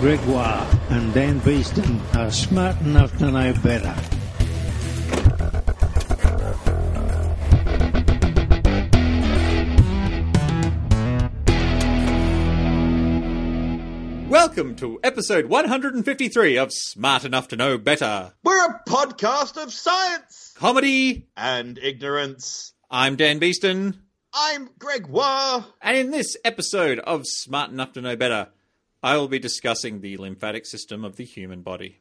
Gregoire and Dan Beeston are smart enough to know better. Welcome to episode 153 of Smart Enough to Know Better. We're a podcast of science Comedy. and ignorance. I'm Dan Beeston, I'm Gregoire. and in this episode of Smart Enough to Know Better, I will be discussing the lymphatic system of the human body.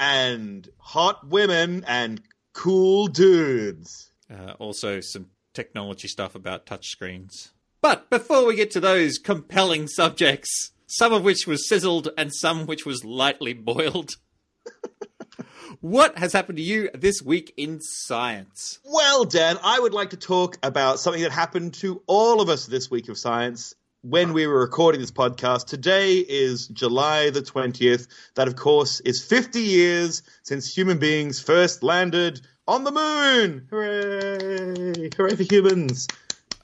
And hot women and cool dudes. Uh, also, some technology stuff about touchscreens. But before we get to those compelling subjects, some of which was sizzled and some which was lightly boiled, what has happened to you this week in science? Well, Dan, I would like to talk about something that happened to all of us this week of science when we were recording this podcast. Today is July the 20th. That, of course, is 50 years since human beings first landed on the moon. Hooray! Hooray for humans.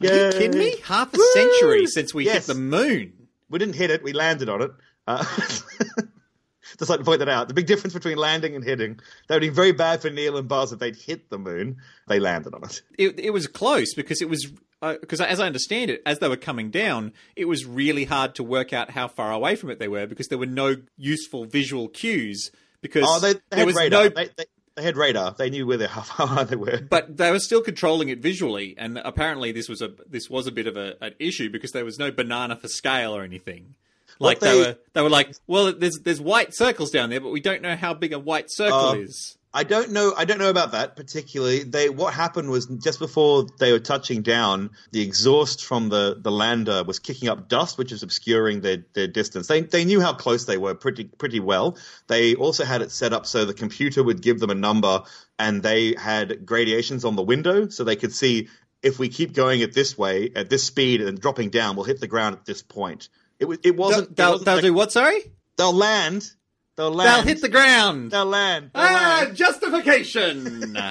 Are you kidding me? Half a Woo! century since we Yes. hit the moon. We didn't hit it, we landed on it. Uh, just like to point that out. The big difference between landing and hitting. That would be very bad for Neil and Buzz if they'd hit the moon. They landed on it. It, it was close because it was because as I understand it, as they were coming down, it was really hard to work out how far away from it they were because there were no useful visual cues because Oh, they, they there had was radar. no. They, they, they had radar. They knew where they, how far they were. but they were still controlling it visually, and apparently this was a this was a bit of a, an issue because there was no banana for scale or anything. Like they, they- were, they were like, well, there's there's white circles down there, but we don't know how big a white circle Uh, is. I don't know. I don't know about that particularly. They what happened was just before they were touching down, the exhaust from the, the lander was kicking up dust, which is obscuring their, their distance. They they knew how close they were pretty pretty well. They also had it set up so the computer would give them a number, and they had gradations on the window, so they could see if we keep going at this way at this speed and dropping down, we'll hit the ground at this point. It was it wasn't. they'll, they'll like- do what? Sorry, They'll land. They'll land. they'll hit the ground. They'll land. They'll Ah, land. justification.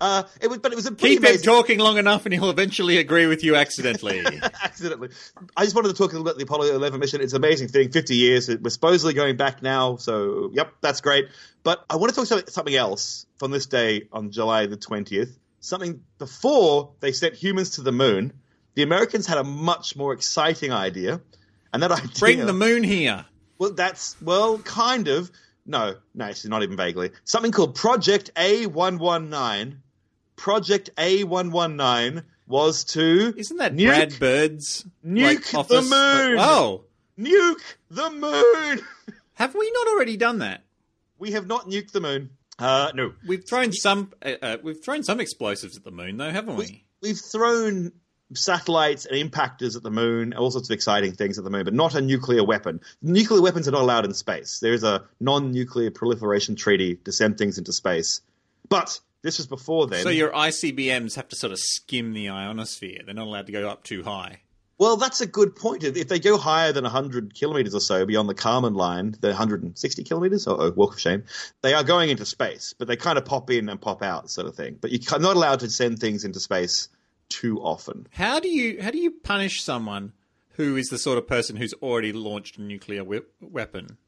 Uh, it was, but it was a Keep him talking long enough, and he'll eventually agree with you accidentally. accidentally. I just wanted to talk a little bit about the Apollo 11 mission. It's an amazing thing. 50 years. We're supposedly going back now. So, yep, that's great. But I want to talk about something else from this day on July the 20th. Something before they sent humans to the moon. The Americans had a much more exciting idea. And that idea. Bring the moon here. Well, that's, well, kind of. No, no, actually, not even vaguely. Something called Project A119. Project A119 was to. Isn't that nuke, Brad Bird's nuke like, the moon! Oh, Nuke the moon! have we not already done that? we have not nuked the moon. Uh, no. We've thrown some. Uh, uh, we've thrown some explosives at the moon, though, haven't we? We've thrown satellites and impactors at the moon, all sorts of exciting things at the moon, but not a nuclear weapon. Nuclear weapons are not allowed in space. There is a non nuclear proliferation treaty to send things into space. But this was before then. So your ICBMs have to sort of skim the ionosphere. They're not allowed to go up too high. Well, that's a good point. If they go higher than 100 kilometers or so beyond the Kármán line, the 160 kilometers, or oh, walk of shame, they are going into space, but they kind of pop in and pop out, sort of thing. But you're not allowed to send things into space too often. How do you how do you punish someone who is the sort of person who's already launched a nuclear we- weapon?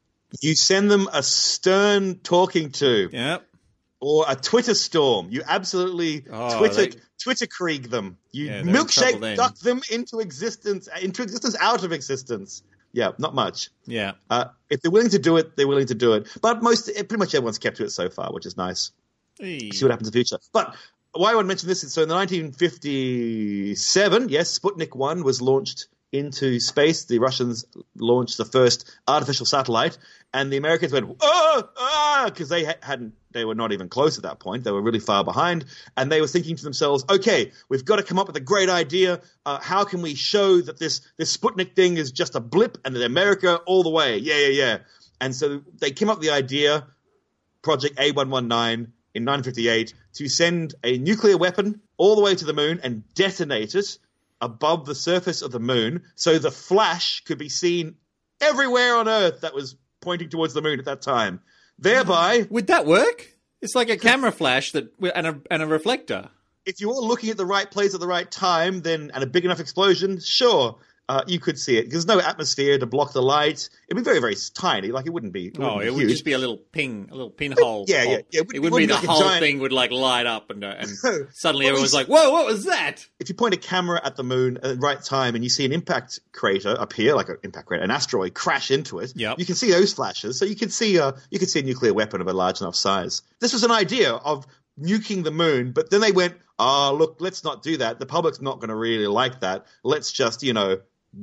You send them a stern talking to Yep. or a Twitter storm. You absolutely Oh, Twitter they- Twitter krieg them. You Yeah, they're in trouble milkshake duck them into existence, into existence, out of existence. Yeah, not much. Yeah. Uh, if they're willing to do it, they're willing to do it. But most, pretty much everyone's kept to it so far, which is nice. See what happens in the future. But why I to mention this is so in the 1957, yes, Sputnik 1 was launched into space. The Russians launched the first artificial satellite, and the Americans went, ah, ah, because they ha- hadn't, they were not even close at that point. They were really far behind, and they were thinking to themselves, okay, we've got to come up with a great idea. Uh, how can we show that this, this Sputnik thing is just a blip and that America all the way? Yeah, yeah, yeah. And so they came up with the idea, Project A119 in 1958 to send a nuclear weapon all the way to the moon and detonate it above the surface of the moon so the flash could be seen everywhere on Earth that was pointing towards the moon at that time. Thereby, Would that work? It's like a camera flash that and a and a reflector. if you're all looking at the right place at the right time, then and a big enough explosion, sure. Uh, you could see it. There's no atmosphere to block the light. It'd be very, very tiny. Like it wouldn't be. It Oh, wouldn't be it would huge. just be a little ping, a little pinhole. Yeah, yeah, yeah. It It, wouldn't- wouldn't be the wouldn't be like a whole giant- thing would like light up and, uh, and suddenly everyone's like, "Whoa, what was that?" if you point a camera at the moon at the right time and you see an impact crater appear, like an impact crater, an asteroid crash into it, Yep. you can see those flashes. So you can see uh, you can see a nuclear weapon of a large enough size. This was an idea of nuking the moon, but then they went, "Oh, look, let's not do that. The public's not going to really like that. Let's just, you know,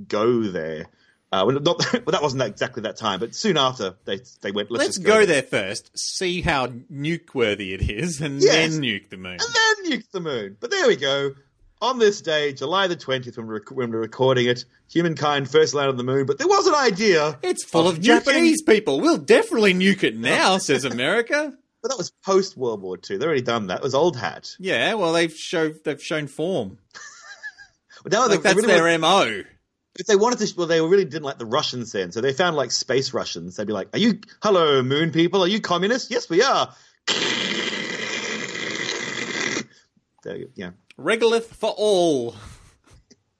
go there." Uh, well, not, well, that wasn't exactly that time, but soon after they they went, "Let's, Let's just go there first, see how nuke worthy it is, and Yes. then nuke the moon. and then nuke the moon. But there we go. On this day, July the 20th, when when we're recording it, humankind first landed on the moon. But there was an idea. It's full of, nuking- Japanese people. We'll definitely nuke it now, says America. But that was post World War II. They've already done that. It was old hat. Yeah, well, they've show they've shown form. Now Like that's really their mo. If they wanted to, well, they really didn't like the Russians then. So they found like space Russians. They'd be like, "Are you, hello, moon people? Are you communists? Yes, we are." There you, yeah. Regolith for all.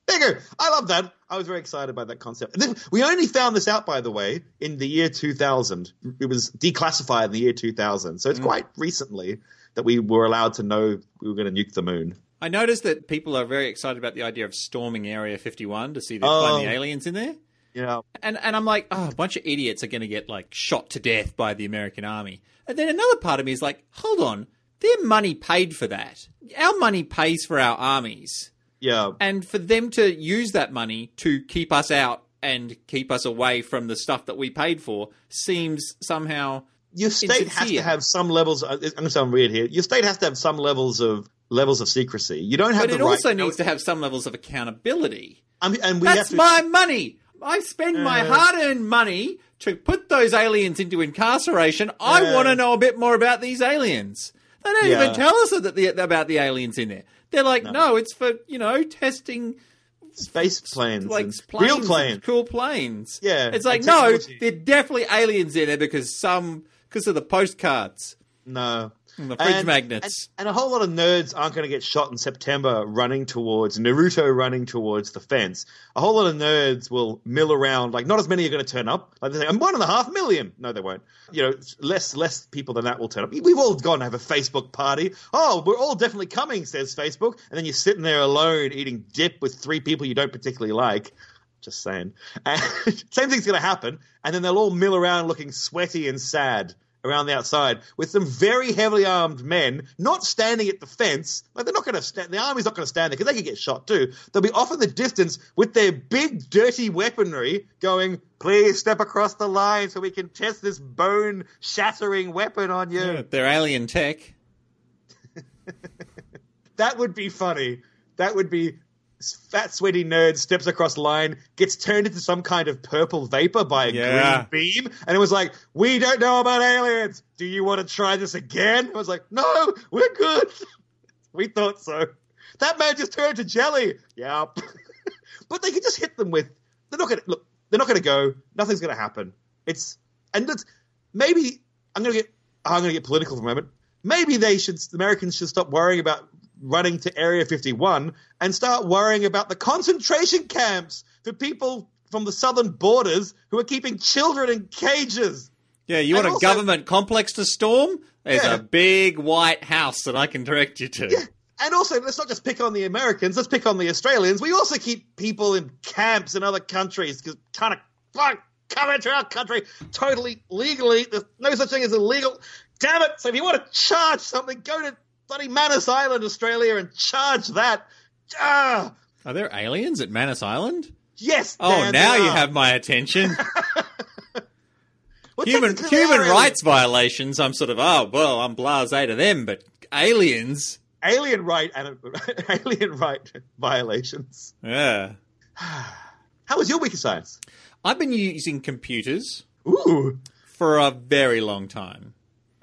There you go. I love that. I was very excited by that concept. We only found this out, by the way, in the year 2000. It was declassified in the year 2000. So it's mm. quite recently that we were allowed to know we were going to nuke the moon. I noticed that people are very excited about the idea of storming Area 51 to see if they Oh. find the oh. aliens in there. Yeah. And and I'm like, oh, a bunch of idiots are going to get like shot to death by the American army. And then another part of me is like, hold on, their money paid for that. Our money pays for our armies, Yeah. and for them to use that money to keep us out and keep us away from the stuff that we paid for seems somehow Your state has to have some levels. I'm going to sound weird here. Your state has to have some levels of levels of secrecy. You don't have But it right. also needs to have some levels of accountability. I mean, and we That's have to, my money. I spend my Uh. hard-earned money to put those aliens into incarceration. I Uh. want to know a bit more about these aliens. They don't Yeah. even tell us that the, about the aliens in there. They're like, no. it's for you know testing space planes, like planes, real planes. cool planes. Yeah, it's like no, they're definitely aliens in there because some because of the postcards No. And the fridge And- magnets. And, and a whole lot of nerds aren't going to get shot in September running towards Naruto running towards the fence. A whole lot of nerds will mill around. Like, not as many are going to turn up. Like, they say, I'm one and a half million. No, they won't. You know, less less people than that will turn up. We've all gone to have a Facebook party. Oh, we're all definitely coming, says Facebook. And then you're sitting there alone eating dip with three people you don't particularly like. Just saying. And same thing's going to happen. And then they'll all mill around looking sweaty and sad around the outside with some very heavily armed men not standing at the fence. Like they're not going to stand. The army's not going to stand there because they could get shot too. They'll be off in the distance with their big dirty weaponry, going, "Please step across the line so we can test this bone shattering weapon on you." Yeah, they're alien tech. That would be funny. That would be fat, sweaty nerd steps across the line, gets turned into some kind of purple vapor by a Yeah. green beam, and it was like, "We don't know about aliens. Do you want to try this again?" I was like, "No, we're good. we thought so." That man just turned to jelly. Yep. but they can just hit them with. They're not gonna look. They're not gonna go. Nothing's gonna happen. It's and it's maybe I'm gonna get. I'm gonna get political for a moment. Maybe they should. The Americans should stop worrying about running to Area 51 and start worrying about the concentration camps for people from the southern borders who are keeping children in cages. Yeah, you And want a also- government complex to storm? There's Yeah. a big white house that I can direct you to. Yeah. And also, let's not just pick on the Americans. Let's pick on the Australians. We also keep people in camps in other countries because kind of fuck come into our country totally legally. There's no such thing as illegal. Damn it! So if you want to charge something, go to bloody Manus Island, Australia, and charge that. Ah, Are there aliens at Manus Island? yes. Oh, Dan, now you have my attention. Human human rights violations. I'm sort of oh well, I'm blasé to them, but aliens. alien right and alien right violations. Yeah, How was your week of science? I've been using computers Ooh. for a very long time.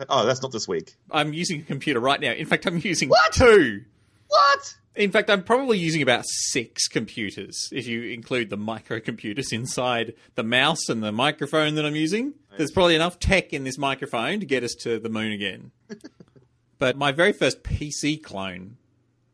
Oh, that's not this week. I'm using a computer right now. In fact, I'm using What? two. What? In fact, I'm probably using about six computers if you include the microcomputers inside the mouse and the microphone that I'm using. There's probably enough tech in this microphone to get us to the moon again. but my very first PC clone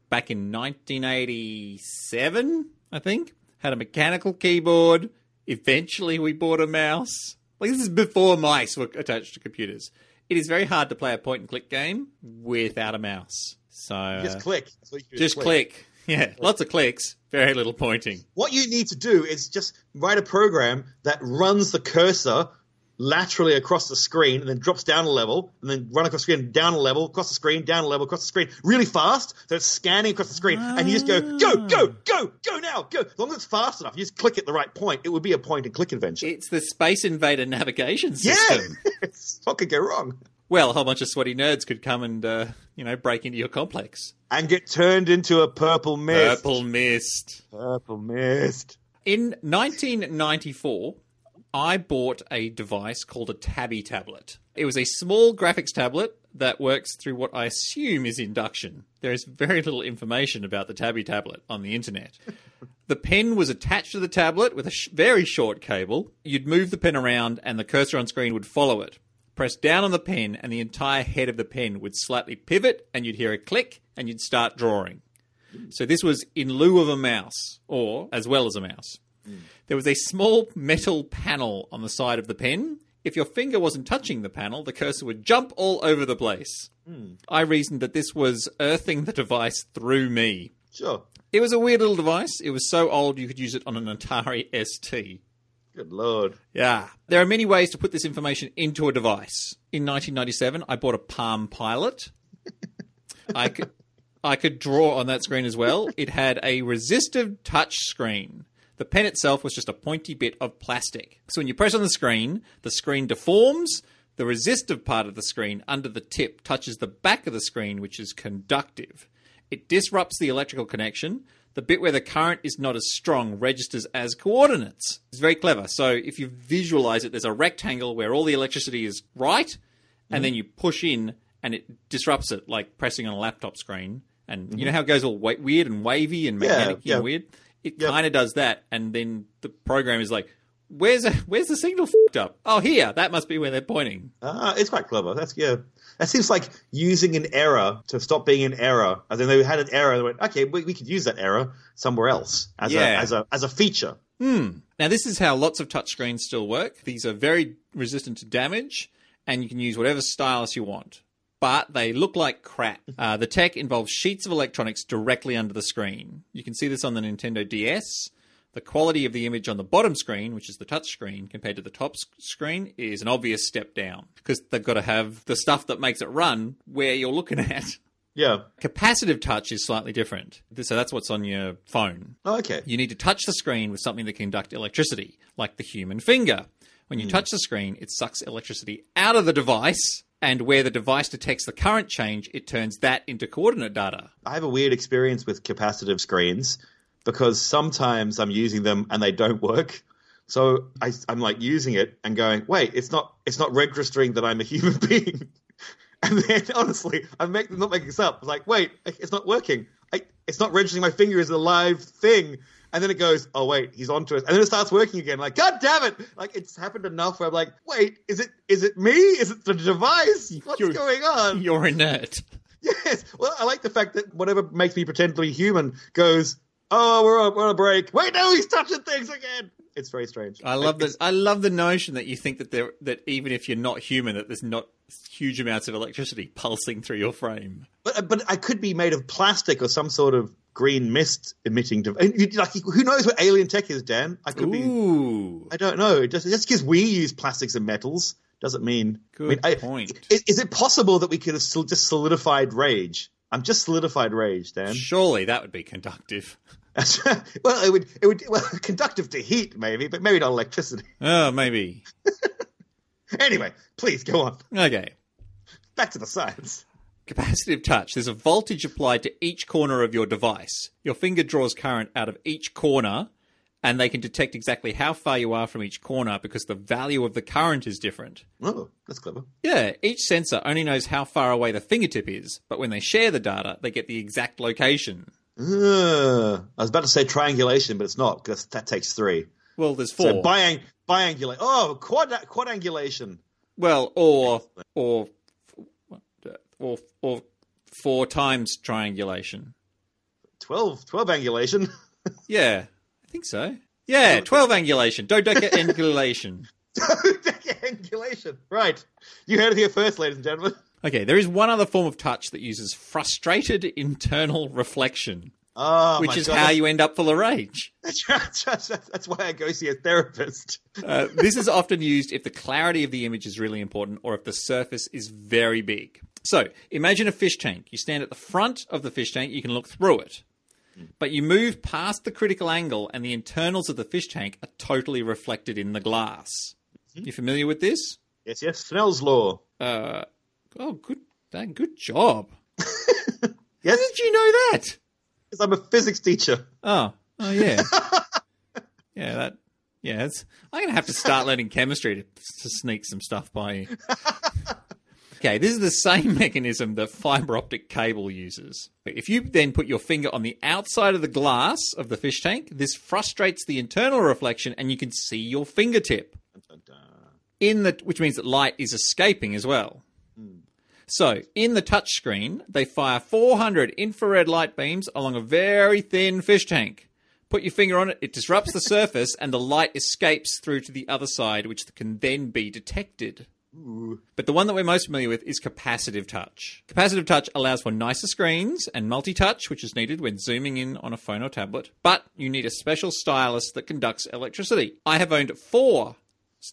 back in 1987, I think, had a mechanical keyboard. Eventually, we bought a mouse. Like, this is before mice were attached to computers. It is very hard to play a point and click game without a mouse. So, uh, Just click. That's what you do, just click. Yeah, lots of clicks, very little pointing. What you need to do is just write a program that runs the cursor laterally across the screen and then drops down a level and then run across the screen down a level across the screen down a level across the screen really fast so it's scanning across the screen and you just go go go go go now go as long as it's fast enough you just click at the right point it would be a point and click adventure It's the Space Invader navigation system. yeah what could go wrong Well, a whole bunch of sweaty nerds could come and, uh, you know, break into your complex. and get turned into a purple mist Purple mist. purple mist In 1994, I bought a device called a Tabby tablet. It was a small graphics tablet that works through what I assume is induction. There is very little information about the Tabby tablet on the internet. The pen was attached to the tablet with a sh- very short cable. You'd move the pen around and the cursor on screen would follow it. Press down on the pen and the entire head of the pen would slightly pivot and you'd hear a click and you'd start drawing. So this was in lieu of a mouse, or as well as a mouse. There was a small metal panel on the side of the pen. If your finger wasn't touching the panel, the cursor would jump all over the place. I reasoned that this was earthing the device through me. sure It was a weird little device. It was so old you could use it on an Atari ST. good lord Yeah. There are many ways to put this information into a device. In 1997, I bought a Palm Pilot. I could I could draw on that screen as well. It had a resistive touch screen. The pen itself was just a pointy bit of plastic. So when you press on the screen, the screen deforms. The resistive part of the screen under the tip touches the back of the screen, which is conductive. It disrupts the electrical connection. The bit where the current is not as strong registers as coordinates. It's very clever. So if you visualize it, there's a rectangle where all the electricity is right, and mm-hmm. then you push in and it disrupts it, like pressing on a laptop screen. And you mm-hmm. know how it goes all weird and wavy and magnetic yeah. and weird? It Yep. kind of does that, and then the program is like, "Where's a, where's the signal fucked up? Oh, here. That must be where they're pointing." Ah, it's quite clever. That's yeah. That seems like using an error to stop being an error. As in, they had an error. They went, okay, we, we could use that error somewhere else as Yeah. a as a as a feature. Hmm. Now, this is how lots of touchscreens still work. These are very resistant to damage, and you can use whatever stylus you want. But they look like crap. Uh, the tech involves sheets of electronics directly under the screen. You can see this on the Nintendo DS. The quality of the image on the bottom screen, which is the touch screen, compared to the top screen, is an obvious step down because they've got to have the stuff that makes it run where you're looking at. Yeah. Capacitive touch is slightly different. So that's what's on your phone. Oh, okay. You need to touch the screen with something that can conduct electricity, like the human finger. When you touch the screen, it sucks electricity out of the device, and where the device detects the current change, it turns that into coordinate data. I have a weird experience with capacitive screens because sometimes I'm using them and they don't work. So I, I'm like using it and going, wait, it's not it's not registering that I'm a human being. And then honestly, I'm make, not making this up. It's like, wait, it's not working. I, it's not registering my finger as a live thing. And then it goes, oh wait, he's onto us. And then it starts working again. Like, god damn it! Like it's happened enough where I'm like, wait, is it is it me? Is it the device? What's You're- going on? You're inert. Yes. Well, I like the fact that whatever makes me pretend to be human goes, oh, we're on, we're on a break. Wait, no, he's touching things again. It's very strange. I love Like, this. I love the notion that you think that there that even if you're not human, that there's not huge amounts of electricity pulsing through your frame. But, but I could be made of plastic or some sort of green mist emitting device. Like, who knows what alien tech is, Dan? I could be. Ooh, I don't know. Just, just because we use plastics and metals doesn't mean. Good I mean, I- point. Is, is it possible that we could have just solidified rage? I'm just solidified rage, Dan. surely that would be conductive. well, it would it would well conductive to heat maybe, but maybe not electricity. Oh, maybe. Anyway, please go on. Okay. Back to the science. Capacitive touch. There's a voltage applied to each corner of your device. Your finger draws current out of each corner, and they can detect exactly how far you are from each corner because the value of the current is different. Oh, that's clever. Yeah, each sensor only knows how far away the fingertip is, but when they share the data, they get the exact location. Uh, I was about to say triangulation, but it's not because that takes three. Well, there's four. So biang biangulate. Oh, quad quadangulation. well, or or or or four times triangulation. 12, 12 angulation. Yeah, I think so. Yeah, 12 angulation, dodecaangulation. Angulation. Right. You heard it here first, ladies and gentlemen. Okay, there is one other form of touch that uses frustrated internal reflection, Oh, which is God. how you end up full of rage. That's why I go see a therapist. Uh, this is often used if the clarity of the image is really important or if the surface is very big. So imagine a fish tank. You stand at the front of the fish tank, you can look through it. But you move past the critical angle, and the internals of the fish tank are totally reflected in the glass. You familiar with this? Yes, yes. Snell's law. Uh, oh, good, dang, good job. Yes, How did you know that? because I'm a physics teacher. Oh, oh yeah, yeah. That yeah. I'm gonna have to start learning chemistry to, to sneak some stuff by you. Okay, this is the same mechanism that fiber optic cable uses. If you then put your finger on the outside of the glass of the fish tank, this frustrates the internal reflection, and you can see your fingertip in the which means that light is escaping as well. So, in the touchscreen, they fire 400 infrared light beams along a very thin fish tank. Put your finger on it, it disrupts the surface, and the light escapes through to the other side, which can then be detected. But the one that we're most familiar with is capacitive touch. Capacitive touch allows for nicer screens and multi touch, which is needed when zooming in on a phone or tablet, but you need a special stylus that conducts electricity. I have owned four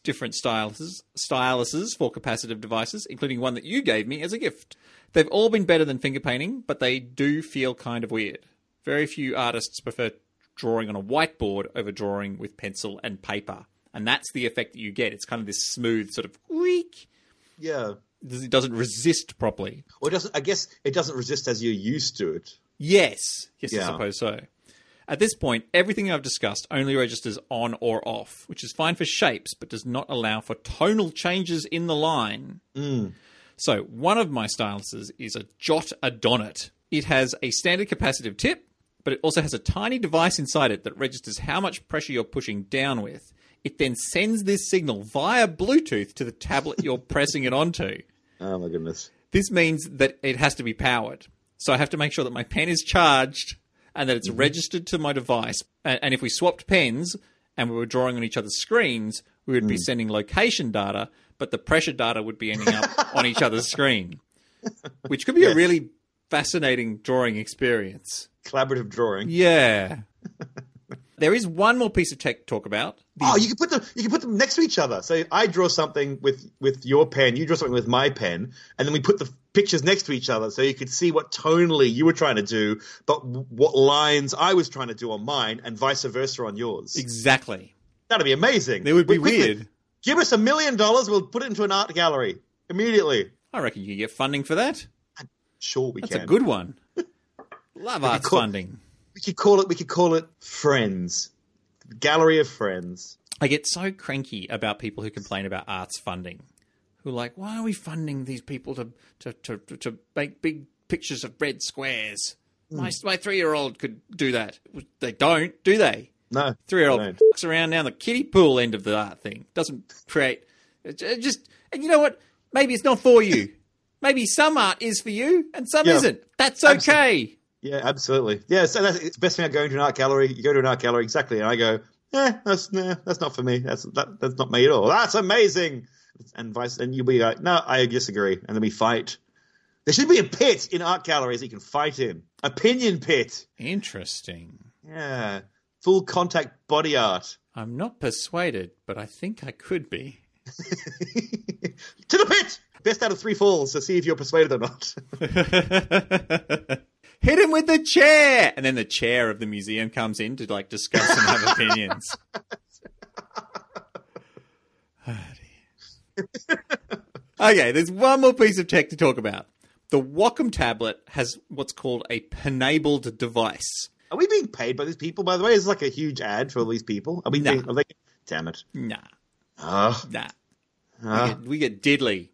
different styluses, styluses for capacitive devices, including one that you gave me as a gift. They've all been better than finger painting, but they do feel kind of weird. Very few artists prefer drawing on a whiteboard over drawing with pencil and paper. And that's the effect that you get. It's kind of this smooth sort of weak. Yeah. It doesn't resist properly. Or it doesn't I guess it doesn't resist as you're used to it. Yes. Yes, I suppose so. At this point, everything I've discussed only registers on or off, which is fine for shapes, but does not allow for tonal changes in the line. Mm. So, one of my styluses is a Jot Adonit. It has a standard capacitive tip, but it also has a tiny device inside it that registers how much pressure you're pushing down with. It then sends this signal via Bluetooth to the tablet you're pressing it onto. Oh my goodness. This means that it has to be powered. So I have to make sure that my pen is charged and that it's mm-hmm. registered to my device. And, and if we swapped pens and we were drawing on each other's screens, we would be mm. sending location data, but the pressure data would be ending up on each other's screen, which could be a really fascinating drawing experience. Collaborative drawing. Yeah. there is one more piece of tech to talk about. Oh, you can put them. You can put them next to each other. So I draw something with with your pen. You draw something with my pen, and then we put the pictures next to each other, so you could see what tonally you were trying to do, but w- what lines I was trying to do on mine, and vice versa on yours. exactly. That'd be amazing. It would be quickly, weird. Give us a million dollars. We'll put it into an art gallery immediately. I reckon you get funding for that. Sure, we That's can. That's a good one. Love arts call- funding. We could call it. We could call it Friends. Gallery of Friends. I get so cranky about people who complain about arts funding. Who are like, why are we funding these people to to, to, to make big pictures of red squares? Hmm. My, my three year old could do that. They don't, do they? No, Three year old fucks around down the kiddie pool end of the art thing. Doesn't create. it just. And you know what? Maybe it's not for you. Maybe some art is for you and some Yeah. isn't. That's Absolutely. Yeah, absolutely. Yeah, so that's it's the best thing about going to an art gallery. You go to an art gallery, exactly, and I go, eh, that's nah, that's not for me. That's that, that's not me at all. That's amazing. And vice, and you'll be like, no, I disagree, and then we fight. There should be a pit in art galleries that you can fight in. Opinion pit. Interesting. Yeah, full contact body art. I'm not persuaded, but I think I could be. to the pit. Best out of three falls to see if you're persuaded or not. Hit him with the chair, and then the chair of the museum comes in to like discuss and have opinions. Okay, there's one more piece of tech to talk about. The Wacom tablet has what's called a penabled device. Are we being paid by these people? By the way, is this like a huge ad for all these people? Are we? Being, are they? Damn it. Nah, Ah, nah. ah. We, get, we get diddly.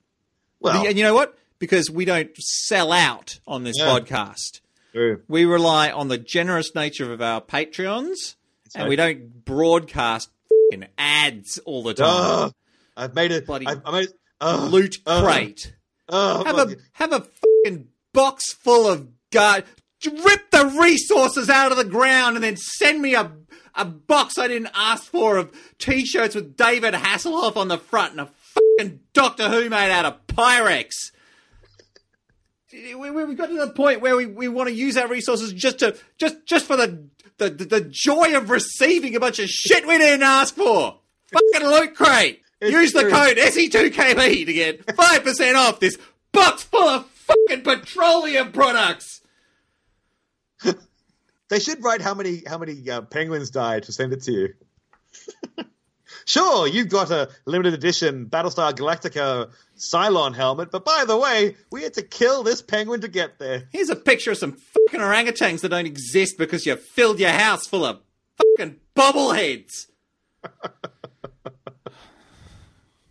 well, and you know what? Because we don't sell out on this Yeah. podcast. True. We rely on the generous nature of our Patreons, and right. we don't broadcast fing ads all the time. Ugh. I've made a Bloody I've, I made. Ugh. Loot Ugh. crate. Ugh. Have a have a fucking box full of gar- rip the resources out of the ground and then send me a a box I didn't ask for of t-shirts with David Hasselhoff on the front and a fucking Doctor Who made out of Pyrex. We, we, we got to the point where we, we want to use our resources just to just just for the the, the, joy of receiving a bunch of shit we didn't ask for. Fucking loot crate. It's Use the code SE2KB to get five percent off this box full of fucking petroleum products. They should write how many how many uh, penguins died to send it to you. sure, you've got a limited edition Battlestar Galactica Cylon helmet, but by the way, we had to kill this penguin to get there. Here's a picture of some fucking orangutans that don't exist because you filled your house full of fucking bobbleheads.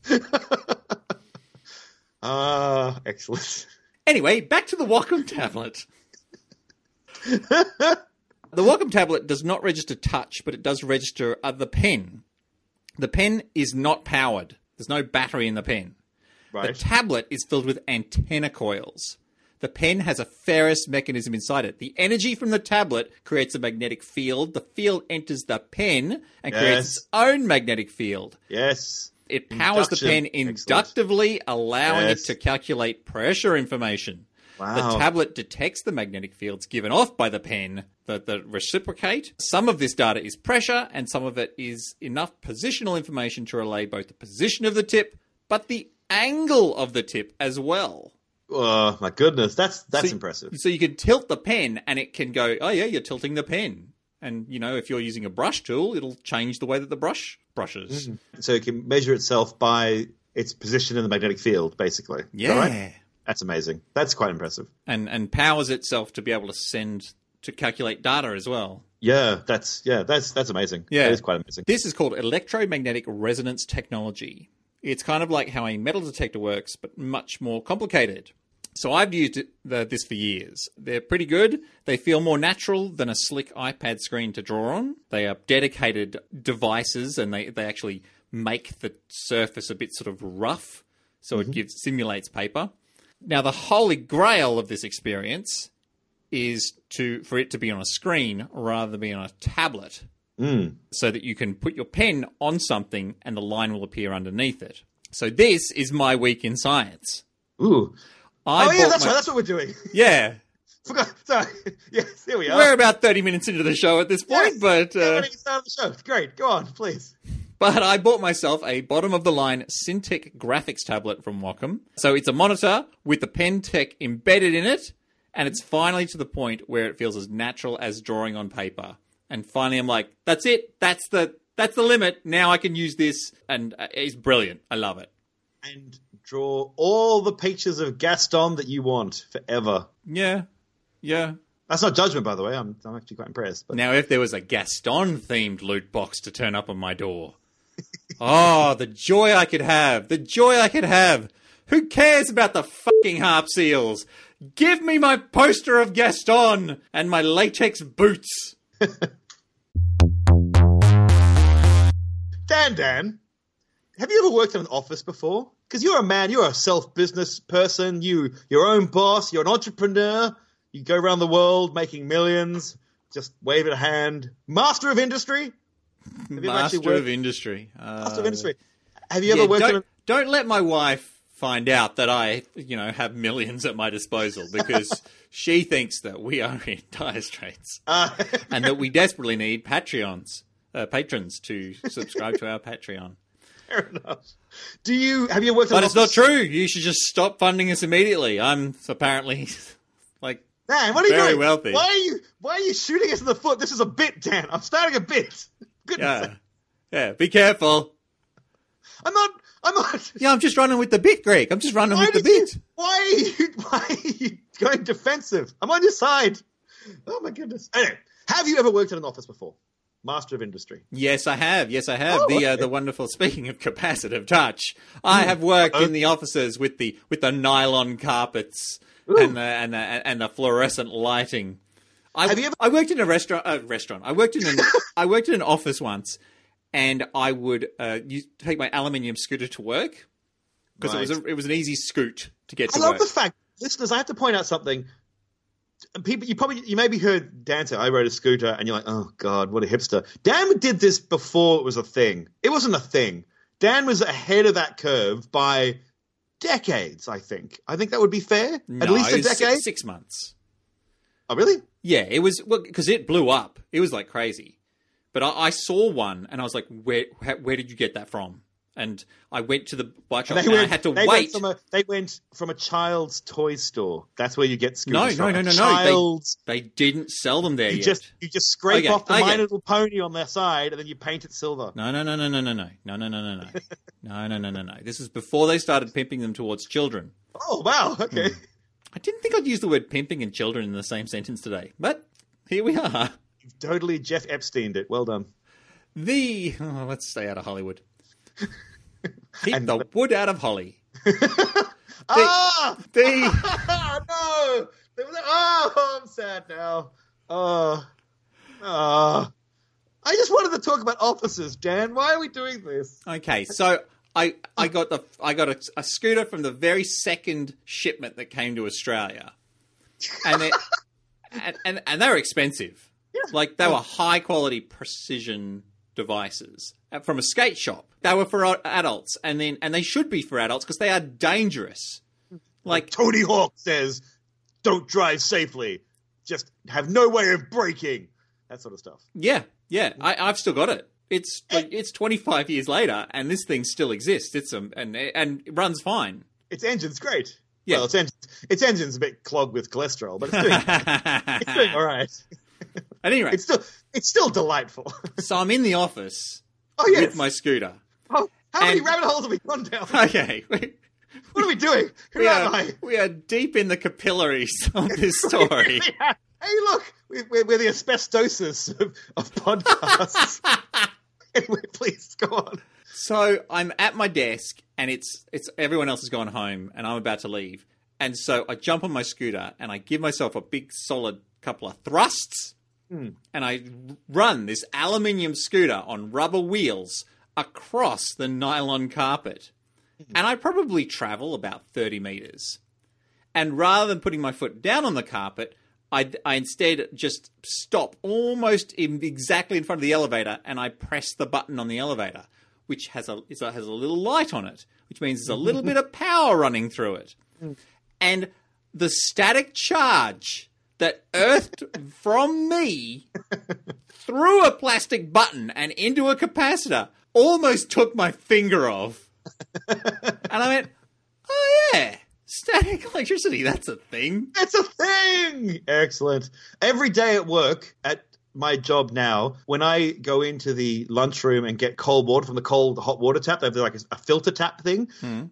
Ah, excellent. Anyway, back to the Wacom tablet. the Wacom tablet does not register touch, but it does register uh, the pen. The pen is not powered. There's no battery in the pen. The tablet is filled with antenna coils. The pen has a ferrous mechanism inside it. The energy from the tablet creates a magnetic field. The field enters the pen and creates its own magnetic field. yes. It powers the Induction. pen Excellent. inductively, allowing Yes. it to calculate pressure information. Wow. The tablet detects the magnetic fields given off by the pen that, that reciprocate. Some of this data is pressure, and some of it is enough positional information to relay both the position of the tip, but the angle of the tip as well. Oh my goodness, that's that's So- impressive. So you can tilt the pen, and it can go, oh yeah, you're tilting the pen. And you know, if you're using a brush tool, it'll change the way that the brush brushes. Mm-hmm. So it can measure itself by its position in the magnetic field, basically. Yeah. right? That's amazing. That's quite impressive. and and powers itself to be able to send to calculate data as well. Yeah, that's yeah, that's that's amazing. Yeah. it is quite amazing. This is called electromagnetic resonance technology. It's kind of like how a metal detector works, but much more complicated. So I've used it, the, this for years. They're pretty good. They feel more natural than a slick iPad screen to draw on. They are dedicated devices, and they, they actually make the surface a bit sort of rough, so it mm-hmm. gives simulates paper. Now the holy grail of this experience is to for it to be on a screen rather than be on a tablet so that you can put your pen on something and the line will appear underneath it. So this is my week in science. Ooh. I oh yeah, that's my- right. That's what we're doing. yeah. Forgot. Sorry. yes, here we are. We're about 30 minutes into the show at this point, Yes. but Yeah, uh, started the show. Great. Go on, please. But I bought myself a bottom of the line Cintiq graphics tablet from Wacom. So it's a monitor with the pen tech embedded in it, and it's finally to the point where it feels as natural as drawing on paper. And finally, I'm like, that's it. That's the that's the limit. Now I can use this, and uh, it's brilliant. I love it. And draw all the pictures of Gaston that you want forever. Yeah, yeah. That's not judgment, by the way. I'm, I'm actually quite impressed. But Now, if there was a Gaston themed loot box to turn up on my door, oh, the joy I could have! The joy I could have! Who cares about the fucking harp seals? Give me my poster of Gaston and my latex boots. Dan, Dan, have you ever worked in an office before? Because you're a man, you're a self business person, you your own boss, you're an entrepreneur. You go around the world making millions, just wave a hand. Master of industry. Have you ever Master worked- of industry. Master of Uh, industry. Have you yeah, ever worked don't, A, don't let my wife find out that I, you know, have millions at my disposal because she thinks that we are in dire straits. uh, and that we desperately need Patreons, uh, patrons to subscribe to our Patreon. fair enough. Do you have you worked? But it's not true. You should just stop funding us immediately. I'm apparently like Dan, what are you Very doing? wealthy. Why are you why are you shooting us in the foot? This is a bit, Dan. I'm starting a bit. Goodness. yeah, yeah. Be careful. I'm not. I'm not. Yeah, I'm just running with the bit, Greg. I'm just running Why with the did you- bit. why are you? Why are you going defensive? I'm on your side. Oh my goodness. Anyway, have you ever worked in an office before? Master of industry. Yes, I have. Yes, I have. Oh, the uh, the wonderful. Speaking of capacitive touch, I have worked in the offices with the with the nylon carpets and the and the and the fluorescent lighting. I, Have you ever- I worked in a restaurant. Uh, restaurant. I worked in an I worked in an office once, and I would uh, use, take my aluminium scooter to work because it was a, it was an easy scoot to get to work. I to love work. the fact, listeners. I have to point out something. people, you probably you maybe heard Dan say, "I rode a scooter," and you're like, "Oh God, what a hipster." Dan did this before it was a thing. It wasn't a thing. Dan was ahead of that curve by decades. I think. I think that would be fair. No, At least a decade. Six, six months. Oh, really? Yeah, it was well because it blew up. It was like crazy. But I, I saw one and I was like, "Where? Where, did you get that from?" And I went to the bike shop They and I had to they wait. Went a, they went from a child's toy store. That's where you get No, scooters no, from. no, no, no. Child's. They didn't sell them there You yet. just you just scrape Okay, off the okay. My Little Pony on their side, and then you paint it silver. No, no, no, no, no, no, no, no, no, no, no, no, no, no, no, no, no. This is before they started pimping them towards children. Oh wow, okay. Hmm. I didn't think I'd use the word pimping and children in the same sentence today, but here we are. You've totally Jeff Epsteined it. Well done. The oh, let's stay out of Hollywood. Keep And- the wood out of Holly. ah, The no! Oh, I'm sad now. Oh, oh. I just wanted to talk about officers, Dan. Why are we doing this? okay, so I I got the I got a, a scooter from the very second shipment that came to Australia, and it, and, and and they were expensive. Yeah. Like they were high quality precision devices uh, from a skate shop. They were for adults, and then and they should be for adults because they are dangerous. Like Tony Hawk says, "Don't drive safely. Just have no way of braking." That sort of stuff. yeah, yeah, I, I've still got it. It's like it's 25 years later, and this thing still exists. It's um, and and it runs fine. Its engine's great. Yeah. Well, its, engine, its engine's a bit clogged with cholesterol, but it's doing, it's doing all right. At any rate, It's still it's still delightful. so I'm in the office oh yes. with my scooter. oh, how many rabbit holes have we gone down? Okay, What are we doing? Who we am are, I? we are deep in the capillaries of this story. hey, look, we- we're, we're the asbestosis of, of podcasts. anyway, please go on. So I'm at my desk, and it's it's everyone else has gone home, and I'm about to leave. And so I jump on my scooter, and I give myself a big solid couple of thrusts, hmm. and I run this aluminium scooter on rubber wheels across the nylon carpet. Hmm. And I probably travel about 30 meters. And rather than putting my foot down on the carpet, I, I instead just stop almost in, exactly in front of the elevator and I press the button on the elevator, which has a, has a little light on it, which means there's a little bit of power running through it. And the static charge that earthed from me through a plastic button and into a capacitor almost took my finger off. and I went, oh yeah, static electricity, that's a thing. It's a thing. Excellent. Every day at work, at my job now, when I go into the lunchroom and get cold water from the cold hot water tap, they have like a, filter tap thing.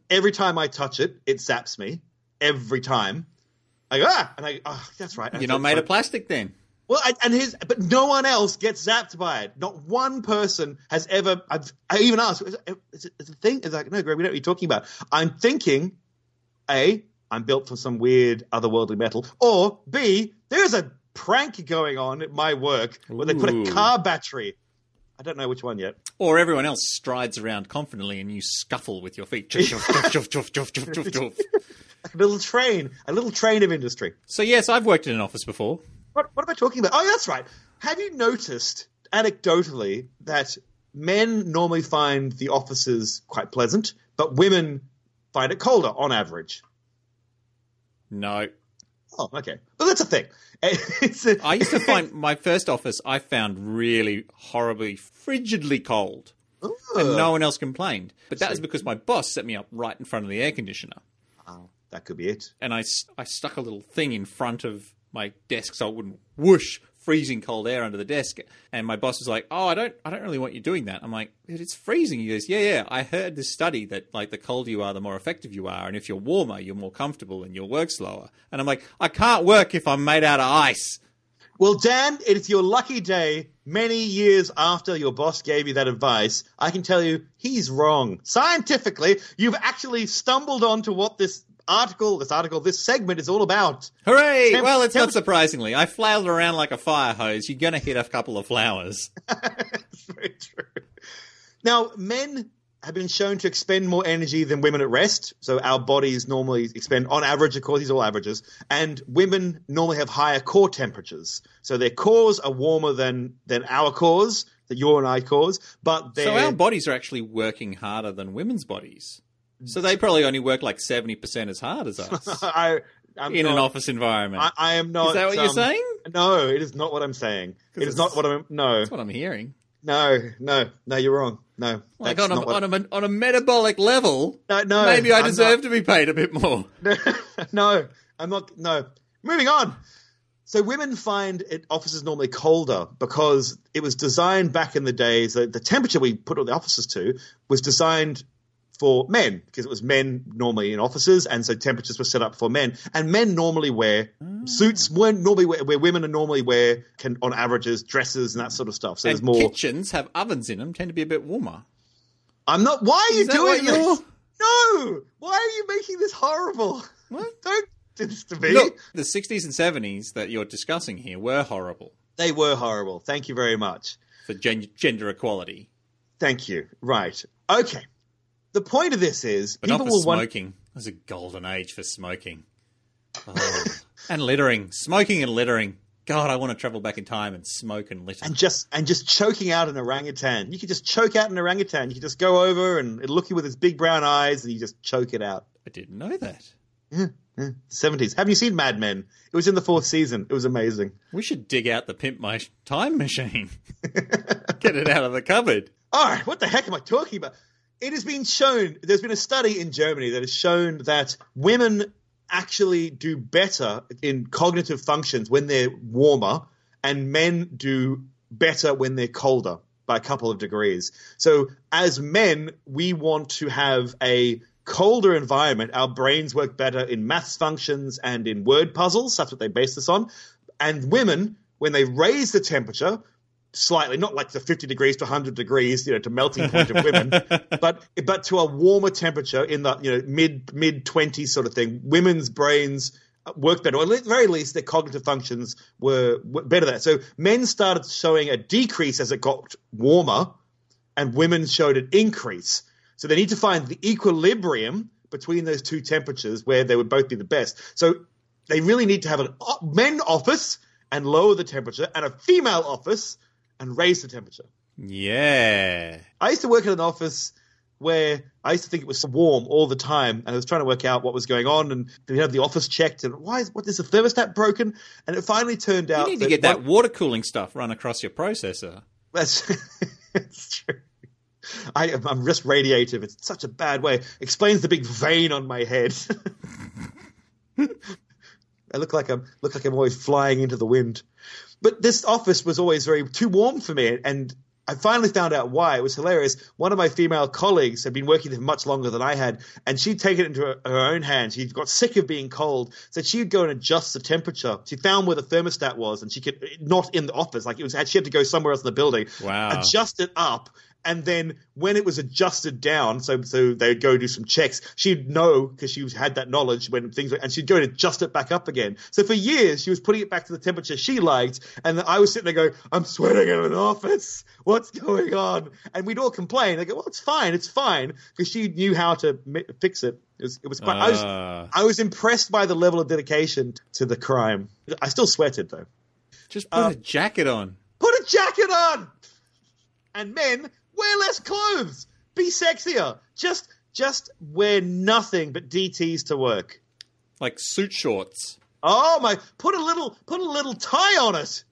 Every time I touch it, it zaps me. Every time. I go, ah, and I, oh, that's right. You're not made of plastic then. Well, I, and his, but no one else gets zapped by it. Not one person has ever. I've, I even asked, is it, is it, a thing? It's like, no, Greg, we know what you're talking about. I'm thinking, A, I'm built from some weird otherworldly metal, or B, there's a prank going on at my work where they put a car battery. I don't know which one yet. Or everyone else strides around confidently and you scuffle with your feet. A little train, a little train of industry. So yes, I've worked in an office before. What, what am I talking about? Oh, that's right. Have you noticed, anecdotally, that men normally find the offices quite pleasant, but women find it colder on average? No. Oh, okay. Well, that's a thing. A, I used to find my first office I found really horribly frigidly cold. And no one else complained. But that was because my boss set me up right in front of the air conditioner. Oh, that could be it. and I, I stuck a little thing in front of my desk so it wouldn't whoosh freezing cold air under the desk. And my boss was like, "Oh, I don't, I don't really want you doing that." I'm like, "It's freezing." He goes, "Yeah, yeah. I heard this study that like the colder you are, the more effective you are, and if you're warmer, you're more comfortable and you'll work slower." And I'm like, "I can't work if I'm made out of ice." Well, Dan, it is your lucky day. Many years after your boss gave you that advice, I can tell you he's wrong. Scientifically, you've actually stumbled onto what this article, this article, this segment is all about. Hooray! Temp- well, it's not surprisingly. I flailed around like a fire hose. You're gonna hit a couple of flowers. That's very true. Now, men have been shown to expend more energy than women at rest. So our bodies normally expend, on average, of course, these are all averages, and women normally have higher core temperatures. So their cores are warmer than than our cores, that your and I cores, but So our bodies are actually working harder than women's bodies. So they probably only work like 70% as hard as us I, I'm in an office environment. I, I am not. Is that what you're um, saying? No, it is not what I'm saying. It is not what I'm. No, That's what I'm hearing. no, no, no. You're wrong. No, Like on a, what- on, a, on a metabolic level, no, no. maybe I I'm deserve not- to be paid a bit more. no, I'm not. No. Moving on. So women find it offices normally colder because it was designed back in the days. The, the temperature we put all the offices to was designed for men because it was men normally in offices, and so temperatures were set up for men. And men normally wear mm. suits. Weren't normally wear, where women are normally wear can on averages dresses and that sort of stuff. So and there's more. kitchens have ovens in them, tend to be a bit warmer. I'm not. Why are you doing this? No. Why are you making this horrible? What? Don't do this to me. Look, the 60s and 70s that you're discussing here were horrible They were horrible. Thank you very much. for gen- gender equality, Thank you. Right. Okay. The point of this is but people not will for want. smoking. There's a golden age for smoking. Oh. and littering. Smoking and littering. God, I want to travel back in time and smoke and litter. And just and just choking out an orangutan. You could just choke out an orangutan. You could just go over and look you with his big brown eyes, and you just choke it out. I didn't know that. Seventies. Have you seen Mad Men? It was in the fourth season. It was amazing. We should dig out the Pimp My Time machine. Get it out of the cupboard. All right, what the heck am I talking about? It has been shown, there's been a study in Germany that has shown that women actually do better in cognitive functions when they're warmer, and men do better when they're colder by a couple of degrees. So, as men, we want to have a colder environment. Our brains work better in maths functions and in word puzzles. That's what they base this on. And women, when they raise the temperature, slightly, not like the 50 degrees to 100 degrees, you know, to melting point of women, but but to a warmer temperature in the you know mid mid 20s sort of thing. Women's brains uh, work better, or at the very least their cognitive functions were, were better there. So men started showing a decrease as it got warmer, and women showed an increase. So they need to find the equilibrium between those two temperatures where they would both be the best. So they really need to have a men office and lower the temperature, and a female office and raise the temperature. Yeah. I used to work in an office where I used to think it was warm all the time, and I was trying to work out what was going on, and we have the office checked, and why is what is the thermostat broken? And it finally turned out You need to get that one- water cooling stuff run across your processor. That's, that's true. I, am- I'm just radiative. It's such a bad way. Explains the big vein on my head. I look like I'm look like I'm always flying into the wind. But this office was always very too warm for me, and I finally found out why. It was hilarious. One of my female colleagues had been working there much longer than I had, and she'd taken it into her, her own hands. She'd got sick of being cold, so she'd go and adjust the temperature. She found where the thermostat was, and she could not in the office. Like it was, she had to go somewhere else in the building, Wow. adjust it up, and then when it was adjusted down, so so they'd go do some checks. She'd know because she had that knowledge when things, were, and she'd go and adjust it back up again. So for years, she was putting it back to the temperature she liked, and I was sitting there going, "I'm sweating in an office. What's going on?" And we'd all complain. I go, "Well, it's fine. It's fine," because she knew how to mi- fix it. It was, it was quite. I was Ah. I was impressed by the level of dedication to the crime. I still sweated though. Just put a jacket on. Put a jacket on. And men, wear less clothes. Be sexier. Just just wear nothing but DTs to work. Like suit shorts. Oh my! Put a little put a little tie on it.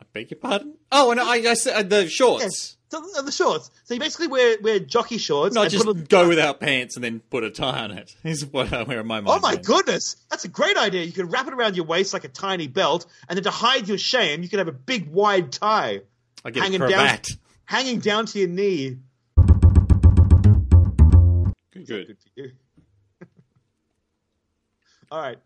I beg your pardon? Oh, and I, I said uh, the shorts. Yes, so, uh, the shorts. So you basically wear wear jockey shorts. Not and just a, go without pants and then put a tie on it. Is what I wear in my mind. Oh my then. goodness, that's a great idea. You could wrap it around your waist like a tiny belt, and then to hide your shame, you could have a big wide tie I get hanging down. Hanging down to your knee. Good, good. All right,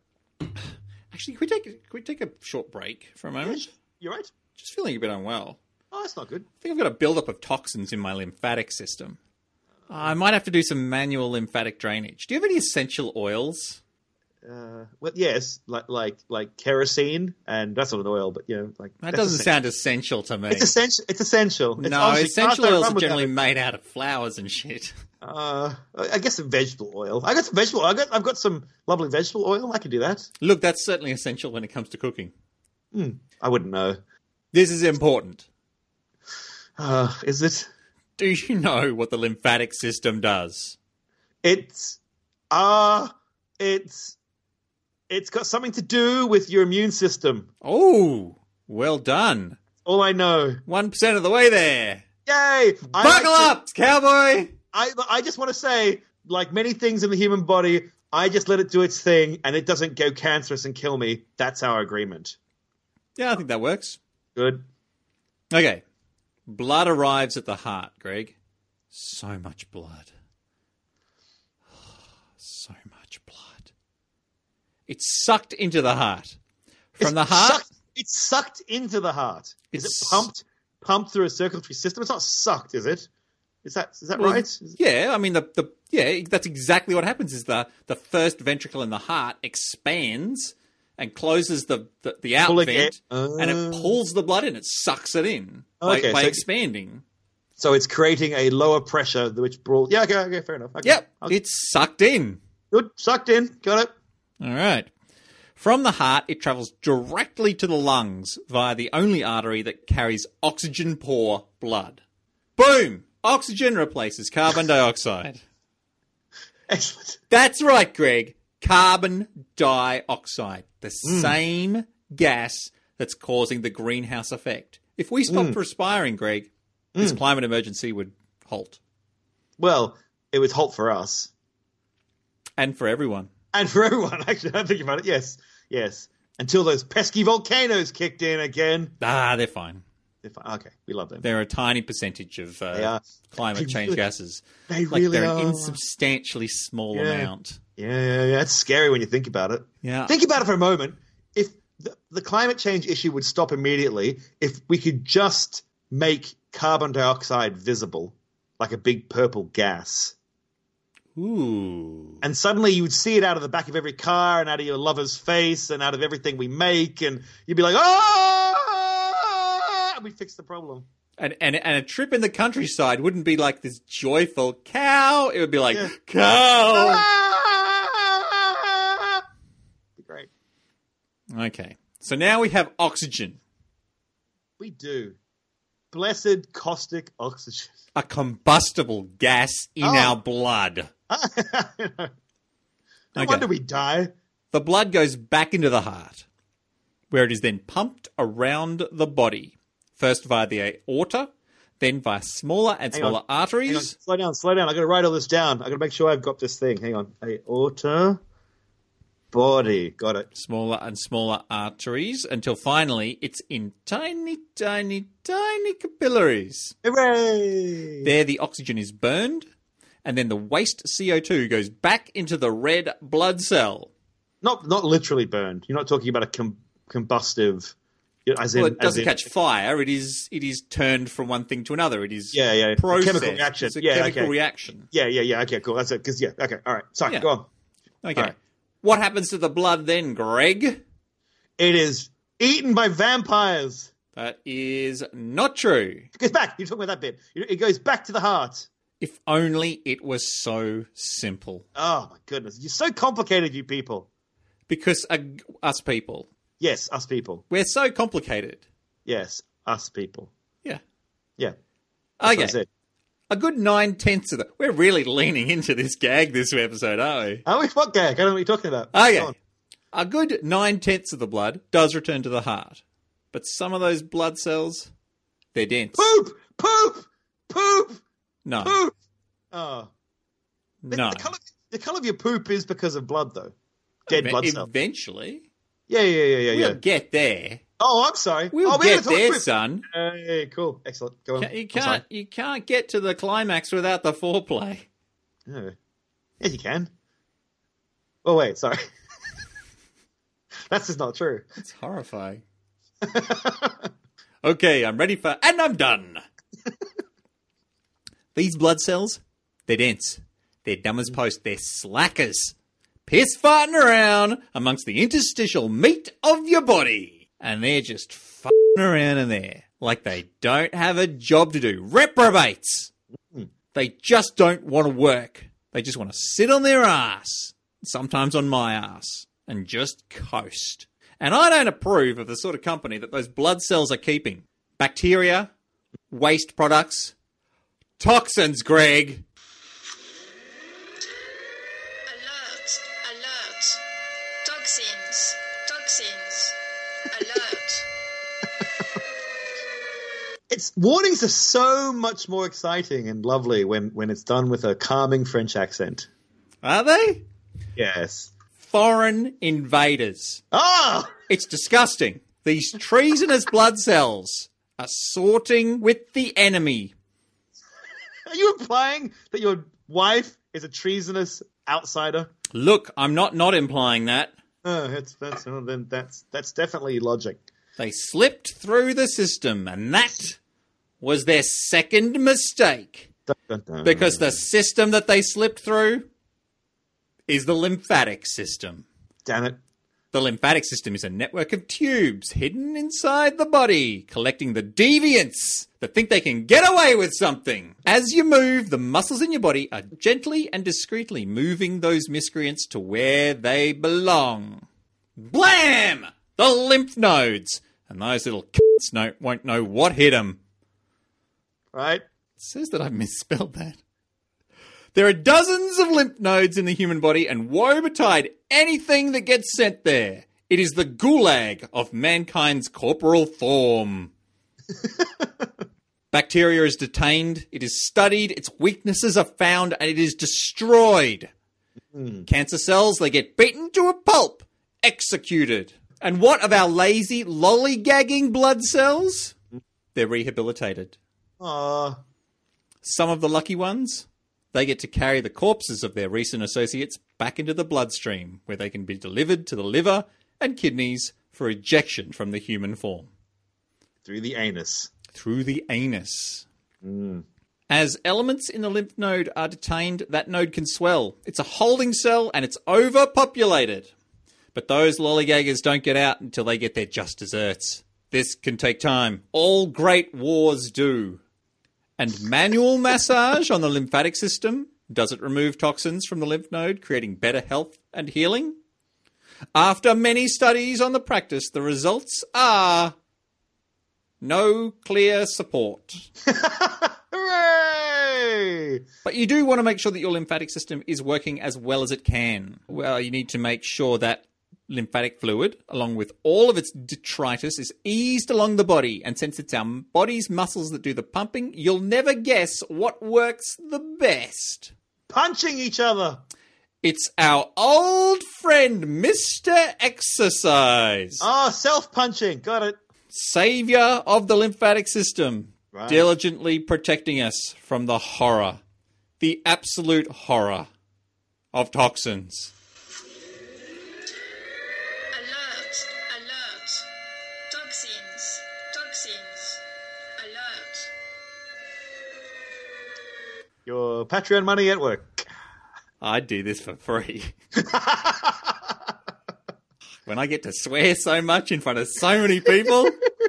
Actually, can we take can we take a short break for a moment? you're right. Just feeling a bit unwell. Oh, that's not good. I think I've got a buildup of toxins in my lymphatic system. I might have to do some manual lymphatic drainage. Do you have any essential oils? Uh, well, yes, like like like kerosene, and that's not an oil, but you know, like That doesn't essential. sound essential to me. It's essential. It's essential. It's no, essential oils are generally made out of flowers and shit. Uh, I guess some vegetable oil. I got some vegetable. I got. I've got some lovely vegetable oil. I can do that. Look, that's certainly essential when it comes to cooking. I wouldn't know. This is important. Uh, is it? Do you know what the lymphatic system does? It's uh it's it's got something to do with your immune system. Oh, well done. All I know. 1% of the way there. Yay! Buckle like to- up, cowboy. I I just want to say, like many things in the human body, I just let it do its thing, and it doesn't go cancerous and kill me. That's our agreement. Yeah, I think that works. Good. Okay. Blood arrives at the heart, Greg. So much blood. So much blood. It's sucked into the heart. From It's the heart, sucked, it's sucked into the heart. Is It's- it pumped pumped through a circulatory system? It's not sucked, is it? Is that is that Well, right? Is- Yeah, I mean the the yeah, that's exactly what happens. Is the the first ventricle in the heart expands and closes the the, the out vent, it- and it Uh. pulls the blood in. It sucks it in by, Okay, by so- expanding. So it's creating a lower pressure, which brought. Yeah, okay, okay, fair enough. Okay. Yep, Okay. it's sucked in. Good, sucked in. Got it. All right. From the heart, it travels directly to the lungs via the only artery that carries oxygen poor blood. Boom! Oxygen replaces carbon dioxide. Excellent. That's right, Greg. Carbon dioxide. The hmm. same gas that's causing the greenhouse effect. If we stopped hmm. respiring, Greg, this hmm. climate emergency would halt. Well, it was halt for us And for everyone. And for everyone. Actually, I'm thinking about it. Yes, yes. Until those pesky volcanoes kicked in again. Ah, they're fine. They're fine. Okay, we love them. They're a tiny percentage of uh, climate They change really- gases. They Like really they're are. an insubstantially small Yeah. amount. Yeah, yeah, yeah. It's scary when you think about it. Yeah. Think about it for a moment. If the, the climate change issue would stop immediately if we could just make carbon dioxide visible, like a big purple gas. Ooh. and suddenly you would see it out of the back of every car and out of your lover's face and out of everything we make, and you'd be like, "Oh!" And we fix the problem. And, and and a trip in the countryside wouldn't be like this joyful cow. It would be like Yeah. cow. Ah! Be great. Okay. So now we have oxygen, We do. Blessed caustic oxygen. a combustible gas in Oh. our blood. no Okay. wonder we die. The blood goes back into the heart, where it is then pumped around the body, first via the aorta, then via smaller and Hang smaller on, arteries. slow down, slow down. I've got to write all this down. I've got to make sure I've got this thing. Hang on. Aorta, body. Got it. smaller and smaller arteries until finally it's in tiny, tiny, tiny capillaries. Hooray! There, the oxygen is burned, and then the waste CO2 goes back into the red blood cell. Not not literally burned. You're not talking about a com- combustive. As in, Well, it doesn't in- catch fire. It is it is turned from one thing to another. It is Yeah, yeah. processed. Chemical reaction. It's a Yeah, chemical okay. reaction. Yeah, yeah, yeah. Okay, cool. That's it. Because yeah, okay, all right. Sorry, Yeah. go on. Okay. Alright. What happens to the blood then, Greg? It is eaten by vampires. That is not true. It goes back. You're talking about that bit. It goes back to the heart. If only it was so simple. Oh my goodness, you're so complicated, you people. Because uh, us people, Yes, us people. we're so complicated. Yes, us people. Yeah. Yeah. That's what Okay. A good nine tenths of the. We're really leaning into this gag this episode, aren't we? Oh, we fuck gag. I don't know what you're talking about. Okay. A good nine tenths of the blood does return to the heart, but some of those blood cells, they're dense. Poop! Poop! Poop! No, Poop! Oh. No. the, color, the color of your poop is because of blood, though. Dead Eve- blood cells. Eventually, Yeah, yeah, yeah, yeah, yeah. we'll get there. Oh, I'm sorry. We'll oh, get there, poop. son. Hey, cool. Excellent. Go on. You can't. You can't get to the climax without the foreplay. Oh. Yes, you can. Oh, wait, sorry. That's just not true. It's horrifying. okay, I'm ready for, and I'm done. These blood cells, they're dense. They're dumb as post. They're slackers. piss farting around amongst the interstitial meat of your body. And they're just farting around in there like they don't have a job to do. Reprobates! Hmm. They just don't want to work. They just want to sit on their ass, sometimes on my ass, and just coast. And I don't approve of the sort of company that those blood cells are keeping. Bacteria, waste products, toxins, Greg. Alert! Alert! Toxins! Toxins! Alert! It's warnings are so much more exciting and lovely when when it's done with a calming French accent. Are they? Yes. Foreign invaders. Ah, It's disgusting. These treasonous blood cells are sorting with the enemy. Are you implying that your wife is a treasonous outsider? Look, I'm not not implying that. Oh, that's that's then that's that's definitely logic. They slipped through the system, and that was their second mistake. Dun, dun, dun. Because the system that they slipped through is the lymphatic system. damn it, The lymphatic system is a network of tubes hidden inside the body, collecting the deviants that think they can get away with something. As you move, the muscles in your body are gently and discreetly moving those miscreants to where they belong. Blam! The lymph nodes! And those little cunts won't know what hit them. right? It says that I misspelled that. There are dozens of lymph nodes in the human body, and woe betide anything that gets sent there. It is the gulag of mankind's corporal form. Bacteria is detained, it is studied, its weaknesses are found, and it is destroyed. Hmm. Cancer cells, they get beaten to a pulp, executed. And what of our lazy, lollygagging blood cells? Hmm. They're rehabilitated. Aw, Some of the lucky ones, they get to carry the corpses of their recent associates back into the bloodstream, where they can be delivered to the liver and kidneys for ejection from the human form through the anus. through the anus. Mm. As elements in the lymph node are detained, that node can swell. It's a holding cell and it's overpopulated. But those lollygaggers don't get out until they get their just desserts. This can take time. All great wars do. And manual massage on the lymphatic system does it remove toxins from the lymph node, creating better health and healing? After many studies on the practice, the results are no clear support. Hooray! But you do want to make sure that your lymphatic system is working as well as it can. Well, you need to make sure that lymphatic fluid, along with all of its detritus, is eased along the body. And since it's our body's muscles that do the pumping, you'll never guess what works the best. Punching each other. It's our old friend, Mr. Exercise, Ah, self punching. Got it. savior of the lymphatic system, Right. diligently protecting us from the horror, the absolute horror of toxins. Your Patreon money at work. I'd do this for free. when I get to swear so much in front of so many people,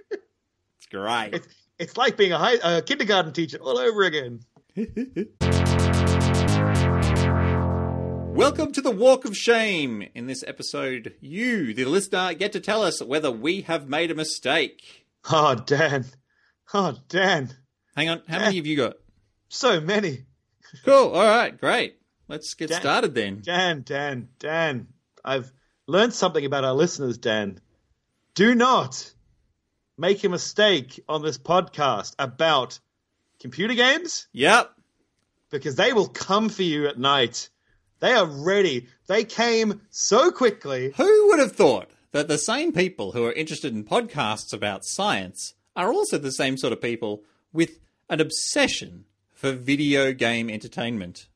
it's great. It's, it's like being a, high, a kindergarten teacher all over again. Welcome to the Walk of Shame. In this episode, you, the listener, get to tell us whether we have made a mistake. Oh, Dan. Oh, Dan. Hang on, how many eh. have you got? So many. Cool, all right, great. Let's get Dan- started then. Dan, Dan, Dan. I've learned something about our listeners, Dan. Do not make a mistake on this podcast about computer games Yep. because they will come for you at night. They are ready. They came so quickly. Who would have thought that the same people who are interested in podcasts about science are also the same sort of people with an obsession for video game entertainment?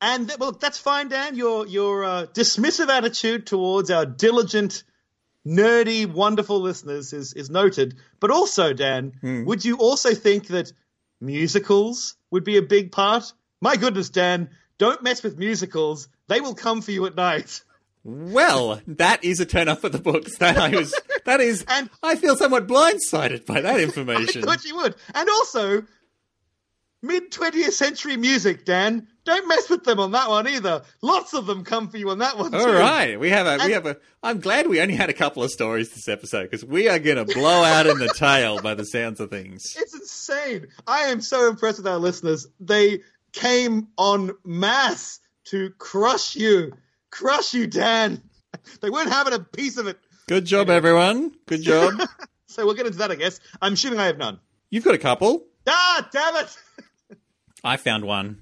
And well, that's fine, Dan. Your your uh, dismissive attitude towards our diligent, nerdy, wonderful listeners is is noted. But also, Dan, would you also think that musicals would be a big part? My goodness, Dan, don't mess with musicals. They will come for you at night. Well, that is a turn up for the books. That I was. That is. And- I feel somewhat blindsided by that I information. thought you would. And also, mid 20th century music, Dan. Don't mess with them on that one either. Lots of them come for you on that one too. All right, we have a, we have a. I'm glad we only had a couple of stories this episode because we are going to blow out in the tail by the sounds of things. It's insane. I am so impressed with our listeners. They came en masse to crush you. Crush you, Dan. They weren't having a piece of it. Good job, everyone. Good job. So we'll get into that, I guess. I'm assuming I have none. You've got a couple. Ah, damn it. I found one.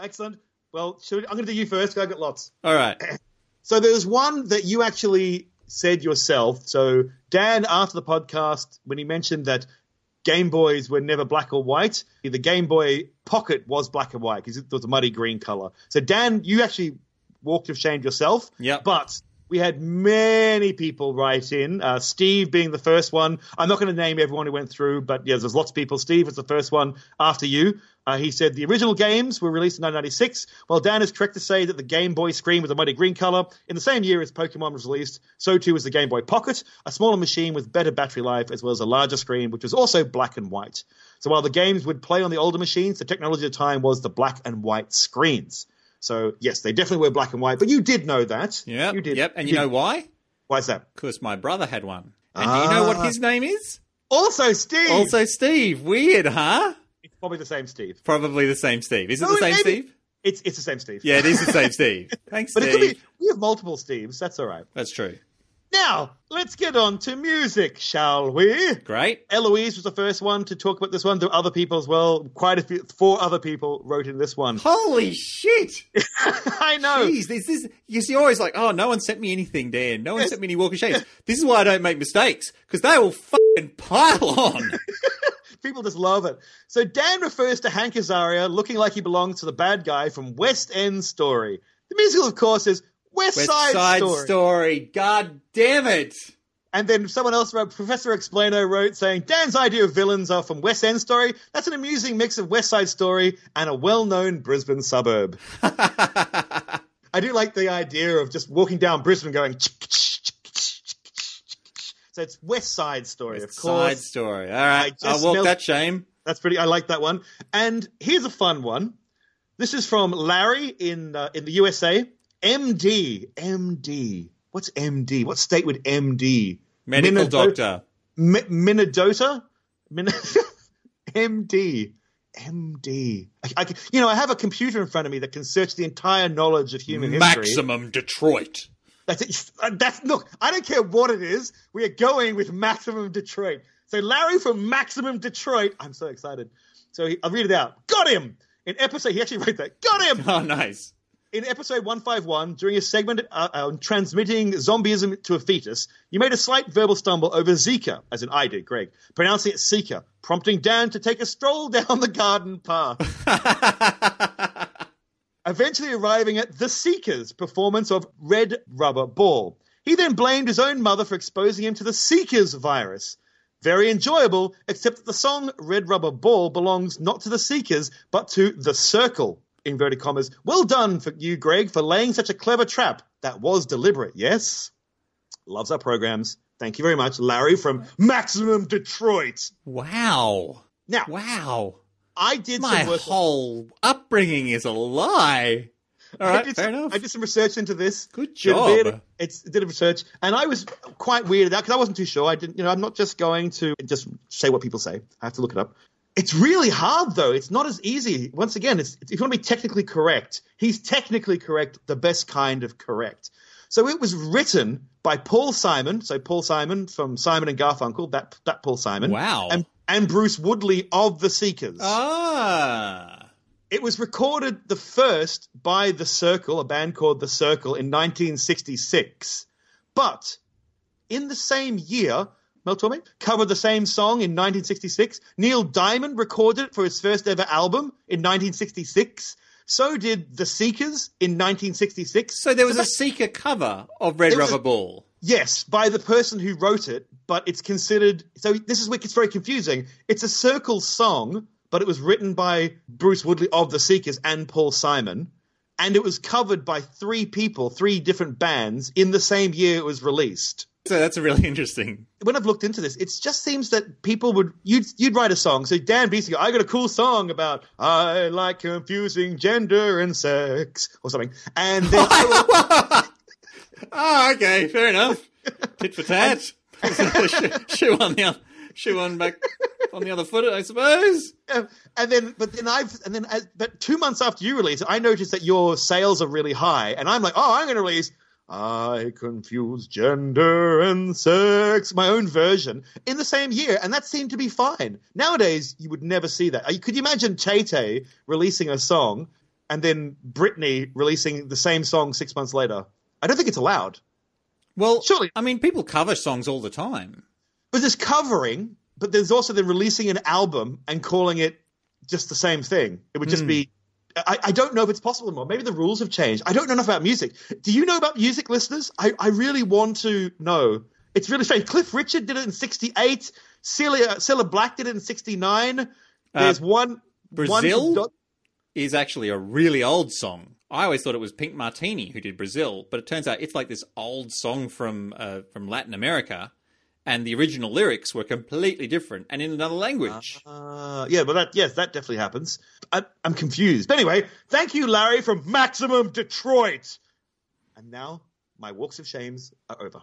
Excellent. Well, should I'm going to do you first 'cause I've got lots. All right. So there's one that you actually said yourself. So Dan, after the podcast, when he mentioned that Game Boys were never black or white, the Game Boy Pocket was black and white because it was a muddy green color. So Dan, you actually walked of shame yourself. Yeah. But we had many people write in. Uh, Steve being the first one. I'm not going to name everyone who went through, but yeah, there's lots of people. Steve was the first one after you. Uh, he said the original games were released in 1996. Well, Dan is correct to say that the Game Boy screen was a muddy green color. In the same year as Pokemon was released, so too was the Game Boy Pocket, a smaller machine with better battery life, as well as a larger screen, which was also black and white. So while the games would play on the older machines, the technology at the time was the black and white screens. So yes, they definitely were black and white. But you did know that. Yeah, You did. Yep. And you did. know why? why is that? Because my brother had one. And do you know what Ah. his name is? Also, Steve. Also, Steve. Weird, huh? it's probably the same Steve. Probably the same Steve. Is it No, the same Steve? It's it's the same Steve. Yeah, it is the same Steve. Thanks, But it could be. We have multiple Steves. That's all right. That's true. Now let's get on to music, shall we? Great. Eloise was the first one to talk about this one. There were other people as well. Quite a few, four other people wrote in this one. Holy shit! I know. Jeez, this is you're always like, oh, no one sent me anything, Dan. No one Yes. sent me any Walk of Shapes. This is why I don't make mistakes because they will fucking pile on. People just love it. So Dan refers to Hank Azaria looking like he belongs to the bad guy from West End Story. The musical, of course, is West, West Side, Side Story. Story. God damn it! And then someone else wrote, Professor Explainer wrote saying, Dan's idea of villains are from West End Story. That's an amusing mix of West Side Story and a well-known Brisbane suburb. I do like the idea of just walking down Brisbane going. So it's West Side Story, West of course. Side Story. All right, I'll walk that shame. That's pretty. I like that one. And here's a fun one. This is from Larry in uh, in the USA. MD, MD. What's MD? What state would MD? Medical Minnesota- doctor. Mi- Minnesota? Min- MD. MD. I, I, you know, I have a computer in front of me that can search the entire knowledge of human history. Maximum Detroit. That's it. Uh, That's look. I don't care what it is. We are going with Maximum Detroit. So Larry from Maximum Detroit. I'm so excited. So he, I'll read it out. Got him in episode. He actually wrote that. Got him Oh, nice. In episode 151, during a segment uh, on transmitting zombieism to a fetus, you made a slight verbal stumble over Zika, as in I did, Greg, pronouncing it Zika, prompting Dan to take a stroll down the garden path. Eventually arriving at The Seekers' performance of Red Rubber Ball. He then blamed his own mother for exposing him to the Seekers virus. Very enjoyable, except that the song Red Rubber Ball belongs not to the Seekers, but to The Cyrkle. Inverted commas. Well done for you, Greg, for laying such a clever trap. That was deliberate, yes? Loves our programs. Thank you very much, Larry from Maximum Detroit. Wow. Now, Wow. I did My some work. whole upbringing is a lie. All I did, fair some, enough. I did some research into this. Good Did a bit- job. it's did a research, and I was quite weirded out because I wasn't too sure. I didn't, you know, I'm not just going to just say what people say. I have to look it up. It's really hard though. It's not as easy. Once again, it's, if you want to be technically correct, he's technically correct, the best kind of correct. So it was written by Paul Simon. So Paul Simon from Simon and Garfunkel, that that Paul Simon. Wow. And and Bruce Woodley of the Seekers. Ah. It was recorded the first by The Cyrkle, a band called The Cyrkle, in 1966. But in the same year, Mel Torme covered the same song in 1966. Neil Diamond recorded it for his first ever album in 1966. So did The Seekers in 1966. So there was a that- Seeker cover of Red Rubber Ball. Yes, by the person who wrote it, but it's considered. So this is where it gets very confusing. It's a Cyrkle song, but it was written by Bruce Woodley of The Seekers and Paul Simon. and it was covered by three people, three different bands in the same year it was released. So that's really interesting. When I've looked into this, it just seems that people would you'd you'd write a song. So Dan Beasley, I got a cool song about I like confusing gender and sex or something, and then Oh, okay, fair enough. Tit for tat. shoe, on the other, shoe on back on the other foot, I suppose. Yeah, and then but then I've and then as, but two months after you release I noticed that your sales are really high, and I'm like, oh, I'm going to release. I confuse gender and sex, my own version, in the same year, and that seemed to be fine. Nowadays, you would never see that. Could you imagine Tay Tay releasing a song and then Britney releasing the same song six months later? I don't think it's allowed. Well, Surely- I mean, people cover songs all the time. But there's covering, but there's also then releasing an album and calling it just the same thing. It would just hmm. be. I, I don't know if it's possible anymore. Maybe the rules have changed. I don't know enough about music. Do you know about music, listeners? I, I really want to know. It's really strange. Cliff Richard did it in '68. Celia, Cilla Black did it in '69. There's one. Brazil? One Is actually a really old song. I always thought it was Pink Martini who did Brazil, but it turns out it's like this old song from uh, from Latin America, and the original lyrics were completely different and in another language. Uh, yeah, but that yes, that definitely happens. I, I'm confused. But anyway, thank you, Larry, from Maximum Detroit. And now my walks of shames are over.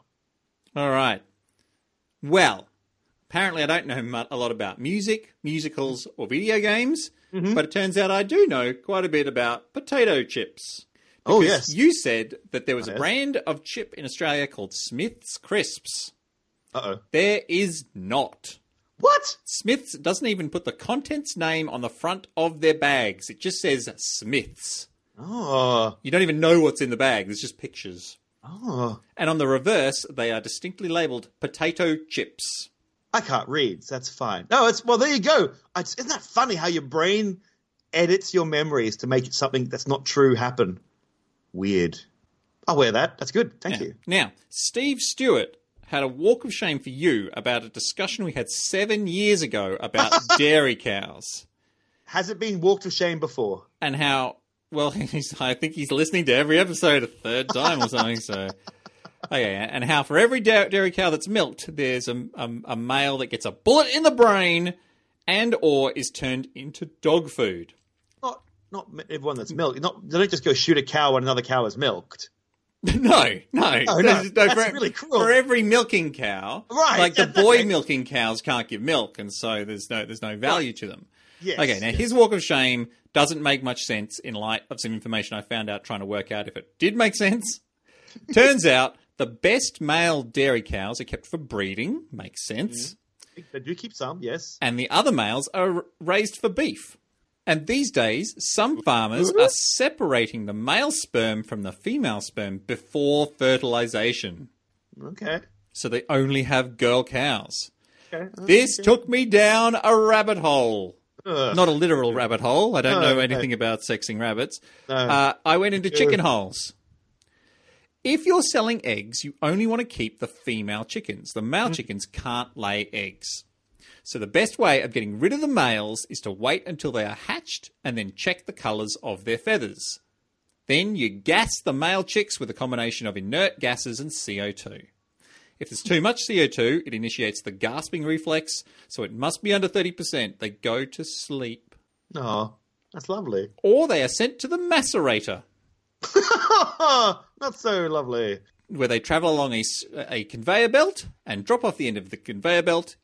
All right. Well, apparently I don't know a lot about music, musicals, or video games, Mm-hmm. but it turns out I do know quite a bit about potato chips. Oh yes. You said that there was a Yes. brand of chip in Australia called Smith's Crisps. Uh oh. There is not. What? Smith's doesn't even put the contents name on the front of their bags. It just says Smith's. Oh. You don't even know what's in the bag. There's just pictures. Oh. And on the reverse, they are distinctly labeled potato chips. I can't read. So that's fine. No, it's well. There you go. It's, isn't that funny how your brain edits your memories to make something that's not true happen? Weird. I'll wear that. That's good. Thank Now, you. now, Steve Stewart had a walk of shame for you about a discussion we had seven years ago about dairy cows Has it been walked of shame before? and how. Well, he's, I think he's listening to every episode a third time or something. So, okay, and how for every dairy cow that's milked, there's a, a, a male that gets a bullet in the brain and or is turned into dog food. Not not everyone that's milked. Not they don't just go shoot a cow when another cow is milked. No, no, no, There's- that's for, really cruel. For every milking cow, Right, Like the boy milking cows can't give milk, and so there's no there's no value to them. Yes, Okay, now yes. his walk of shame doesn't make much sense in light of some information I found out trying to work out if it did make sense. Turns out the best male dairy cows are kept for breeding, makes sense, mm-hmm. They do keep some. Yes. and the other males are raised for beef. And these days, some farmers are separating the male sperm from the female sperm before fertilization. Okay. So they only have girl cows. Okay. This took me down a rabbit hole. Ugh. Not a literal rabbit hole. I don't No, know no. anything about sexing rabbits. No. Uh, I went into chicken holes. If you're selling eggs, you only want to keep the female chickens. The male chickens can't lay eggs. So the best way of getting rid of the males is to wait until they are hatched and then check the colours of their feathers. Then you gas the male chicks with a combination of inert gases and CO2. If there's too much CO2, it initiates the gasping reflex, so it must be under 30%. They go to sleep. Oh, that's lovely. Or they are sent to the macerator, Not so lovely. where they travel along a conveyor belt and drop off the end of the conveyor belt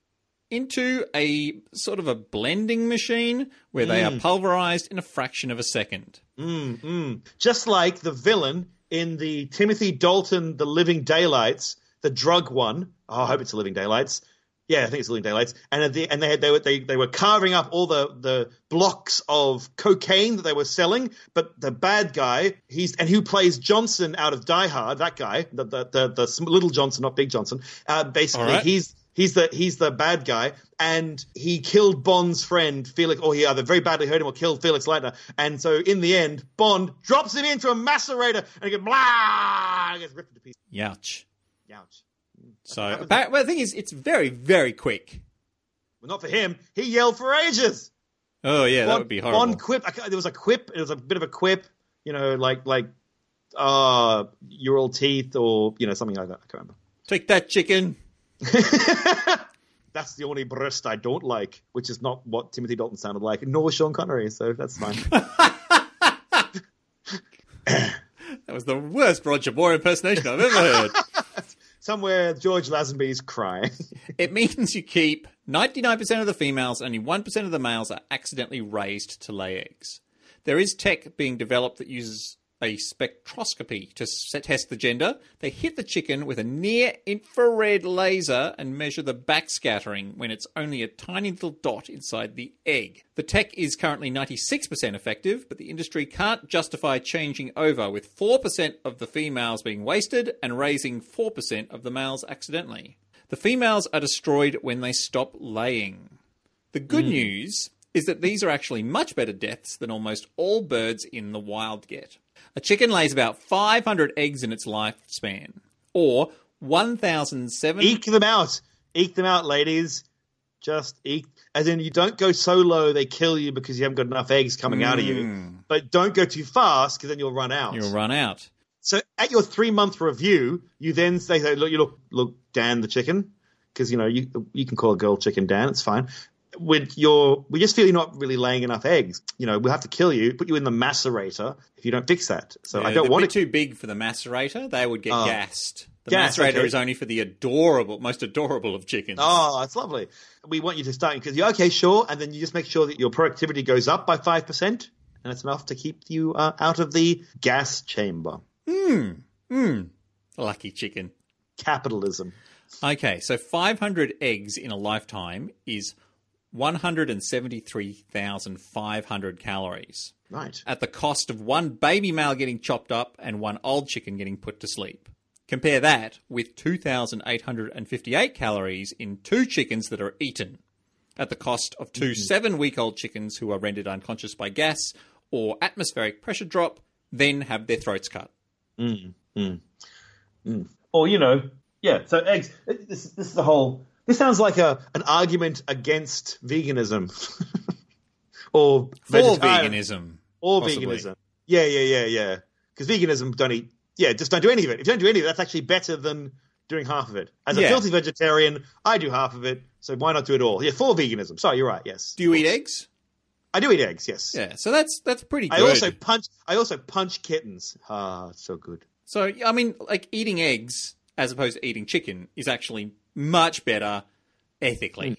into a sort of a blending machine where they are mm. pulverized in a fraction of a second. Mm, mm. Just like the villain in the Timothy Dalton The Living Daylights, the drug one. Oh, I hope it's The Living Daylights. Yeah, I think it's The Living Daylights. And at the, and they had they were they, they were carving up all the the blocks of cocaine that they were selling. But the bad guy, he's and who plays Johnson out of Die Hard, that guy, the the the, the little Johnson, not Big Johnson. Uh, basically, All right. he's He's the he's the bad guy, and he killed Bond's friend Felix, or he either very badly hurt him or killed Felix Leiter. And so in the end, Bond drops him into a macerator, and he goes blah, and gets ripped to pieces. Youch. Ouch. So, well, the thing is, it's very, very quick. Well, not for him. He yelled for ages. Oh, yeah, that would be horrible. Bond quip. There was a quip. It was a bit of a quip. you know, like like uh Ural teeth or you know something like that. I can't remember. Take that, chicken. That's the only breast I don't like, which is not what Timothy Dalton sounded like, nor Sean Connery, so that's fine. That was the worst Roger Moore impersonation I've ever heard. Somewhere George Lazenby's crying. It means you keep 99% of the females, only 1% of the males are accidentally raised to lay eggs. There is tech being developed that uses a spectroscopy to test the gender. They hit the chicken with a near infrared laser and measure the backscattering when it's only a tiny little dot inside the egg. The tech is currently 96% effective, but the industry can't justify changing over with 4% of the females being wasted and raising 4% of the males accidentally. The females are destroyed when they stop laying. The good hmm. news is that these are actually much better deaths than almost all birds in the wild get. A chicken lays about 500 eggs in its lifespan, or 1,007. eke them out. Eke them out, ladies. Just eke. As in, you don't go so low they kill you because you haven't got enough eggs coming out of you. Hmm. But don't go too fast because then you'll run out. You'll run out. So at your three month review, you then say, say, look, you look, look, Dan the chicken, because you know you you can call a girl chicken Dan, it's fine. With your, we just feel you're not really laying enough eggs. You know, we'll have to kill you, put you in the macerator if you don't fix that. So I don't want it. bit too big for the macerator. They would get Oh. gassed. The Gas, macerator okay. is only for the adorable, most adorable of chickens. Oh, it's lovely. We want you to start because you're okay, sure, and then you just make sure that your productivity goes up by five percent, and it's enough to keep you uh, out of the gas chamber. Hmm. Lucky chicken. Capitalism. Okay, so 500 eggs in a lifetime is 173,500 calories Right. at the cost of one baby male getting chopped up and one old chicken getting put to sleep. Compare that with 2,858 calories in two chickens that are eaten at the cost of 2 mm-hmm. seven week old chickens who are rendered unconscious by gas or atmospheric pressure drop, then have their throats cut. Mm-hmm. Mm-hmm. Or you know, yeah. So eggs. This, this is the whole. This sounds like a an argument against veganism, or For veganism. or possibly. veganism. Yeah, yeah, yeah, yeah. Because veganism don't eat. Yeah, just don't do any of it. If you don't do any of it, that's actually better than doing half of it. As a Yeah. filthy vegetarian, I do half of it, so why not do it all? Yeah, for veganism. Sorry, you're right. Yes, Do you eat eggs? I do eat eggs. Yes. Yeah, so that's that's pretty good. I also punch. I also punch kittens. Ah, so good. So I mean, like eating eggs as opposed to eating chicken is actually much better ethically. Hmm.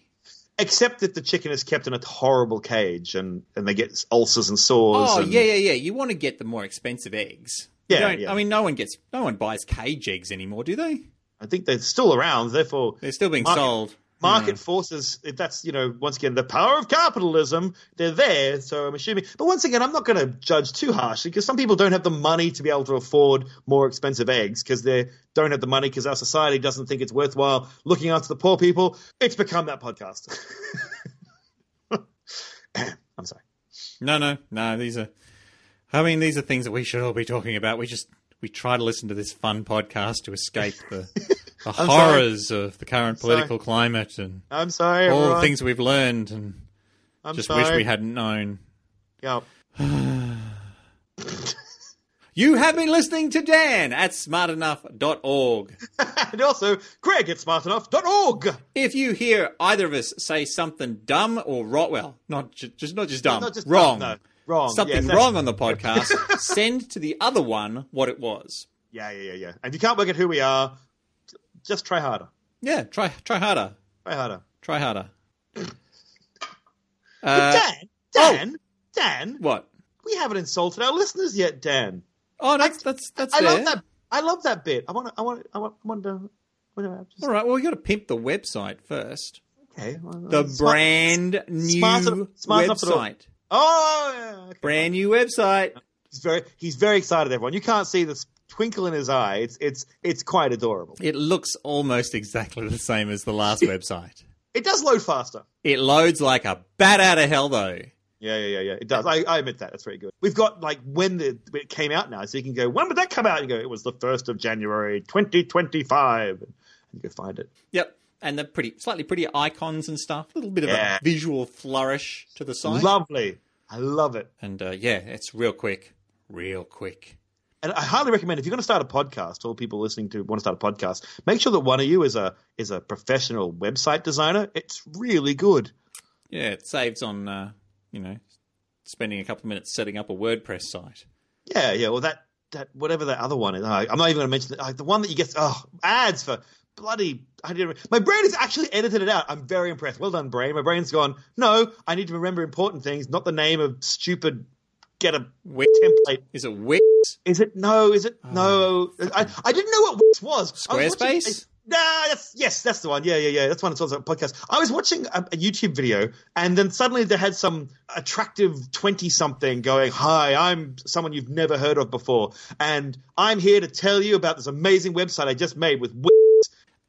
Except that the chicken is kept in a horrible cage, and and they get ulcers and sores. Oh and, yeah, yeah, yeah. You want to get the more expensive eggs. Yeah, yeah. I mean, no one gets, no one buys cage eggs anymore, do they? I think they're still around. Therefore, They're still being Market- sold. Market mm. forces if that's you know once again the power of capitalism they're there so i'm assuming but once again i'm not going to judge too harshly because some people don't have the money to be able to afford more expensive eggs because they don't have the money because our society doesn't think it's worthwhile looking after the poor people it's become that podcast i'm sorry No, no, no. These are, I mean, these are things that we should all be talking about. We just we try to listen to this fun podcast to escape the, the sorry. horrors of the current sorry. political climate and i'm sorry all the things we've learned and i'm just sorry wish we hadn't known. yeah. You have been listening to Dan at smartenough.org. and also greg at smartenough.org If you hear either of us say something dumb or wrong, well, not ju- just not just dumb, Not just wrong, dumb, no. Wrong, something that's- wrong on the podcast, send to the other one what it was. yeah yeah yeah yeah and if you can't work out who we are just try harder Yeah, try try harder, try harder try harder. Uh, Dan, Dan, Dan, what? we haven't insulted our listeners yet, Dan. Oh, that's that's that's I fair. love that. I love that bit. I want to. I want. I want. I want to. just, All right, well, we got to pimp the website first. okay. well, The smart- brand new smart- smart enough to do it. website. Oh, yeah. okay. Brand new website. He's very. He's very excited. Everyone, you can't see the twinkle in his eye. It's. It's. It's quite adorable. It looks almost exactly the same as the last website. It does load faster. It loads like a bat out of hell, though. Yeah, yeah, yeah, yeah. It does. I, I admit that. That's very good. We've got like when the when it came out now, so you can go. When would that come out? You go. It was the first of January, twenty twenty five. And you go find it. Yep. And the pretty, slightly pretty icons and stuff. A little bit of Yeah. a visual flourish to the site. Lovely. I love it. and uh, yeah, it's real quick, real quick. And I highly recommend if you're going to start a podcast, all people listening to want to start a podcast, make sure that one of you is a is a professional website designer. It's really good. Yeah, it saves on, uh, you know, spending a couple of minutes setting up a WordPress site. Yeah, yeah. Well, that that whatever that other one is, uh, I'm not even going to mention it. Uh, the one that you get oh ads for bloody. I didn't. My brain has actually edited it out. I'm very impressed. Well done, brain. My brain's gone. No, I need to remember important things, not the name of stupid. Get a Wix. template. Is it Wix? Is it no? Is it no? Oh, I, I didn't know what Wix was. I was watching- Squarespace? Nah, that's yes, that's the one. Yeah, yeah, yeah. That's one. It's also a podcast. I was watching a, a YouTube video, and then suddenly they had some attractive twenty-something going, "Hi, I'm someone you've never heard of before, and I'm here to tell you about this amazing website I just made with." Wix."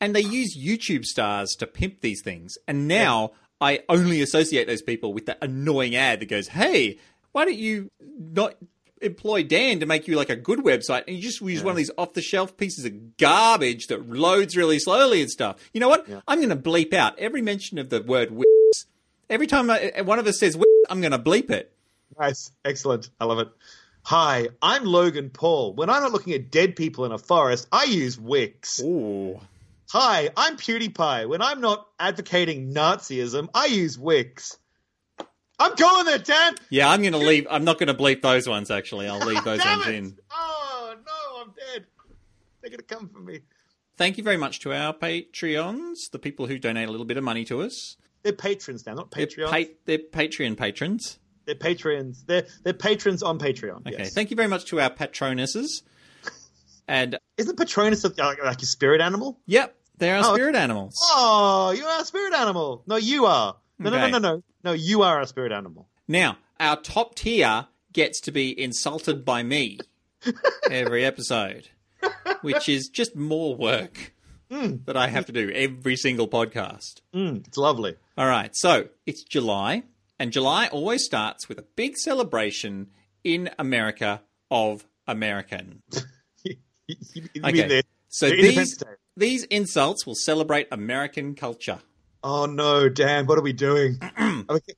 And they use YouTube stars to pimp these things. And now I only associate those people with that annoying ad that goes, hey, why don't you not employ Dan to make you like a good website and you just use one of these off the shelf pieces of garbage that loads really slowly and stuff. You know what? I'm going to bleep out every mention of the word Wix. Every time I, eh, one of us says Wix, I'm going to bleep it. Nice, excellent. I love it. Hi, I'm Logan Paul. When I'm not looking at dead people in a forest, I use Wix. Ooh. Hi, I'm PewDiePie. When I'm not advocating Nazism, I use Wix. I'm going there, Dan. Yeah, I'm going to leave. I'm not going to bleep those ones, actually. I'll leave those ones it. in. Oh no, I'm dead. They're gonna come for me. Thank you very much to our Patreons, the people who donate a little bit of money to us. They're patrons now, not They're, pa- they're Patreon patrons. they're patrons. They're they're patrons on Patreon. Okay, yes. thank you very much to our patronesses. And Isn't Patronus a, like, like a spirit animal? yep, they're our Oh. spirit animals. Oh, you are a spirit animal. No, you are. No, Okay. no, no, no, no. No, you are a spirit animal. Now, our top tier gets to be insulted by me every episode, which is just more work that I have to do every single podcast. Mm, it's lovely. All right, so it's July, and July always starts with a big celebration in America of American. Okay, so these these insults will celebrate American culture. Oh no, Dan, what are we doing?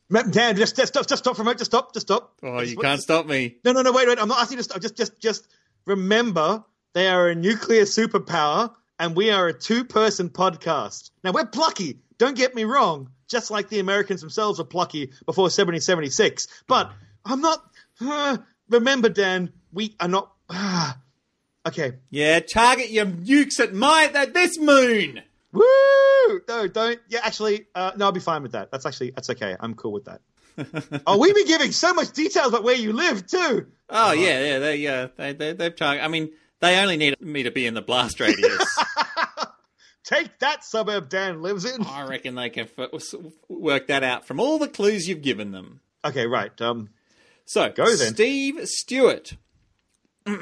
Dan, just, just stop, just stop for a moment. Just stop, just stop. Oh, you can't stop me. No, no, no, wait, wait. I'm not asking you to stop. Just, just, just remember they are a nuclear superpower and we are a two person podcast. Now, we're plucky. Don't get me wrong. Just like the Americans themselves were plucky before 1776. But I'm not. uh, remember, Dan, we are not. okay. Yeah, target your nukes at my at this moon. Woo! No, don't. Yeah, actually, uh, no, I'll be fine with that. That's actually, that's okay. I'm cool with that. oh, we've been giving so much details about where you live, too. Oh yeah, yeah, they uh, they they they've tried. I mean, they only need me to be in the blast radius. Take that suburb Dan lives in. I reckon they can f- work that out from all the clues you've given them. Okay, right. Um, So, Go then. Steve Stewart.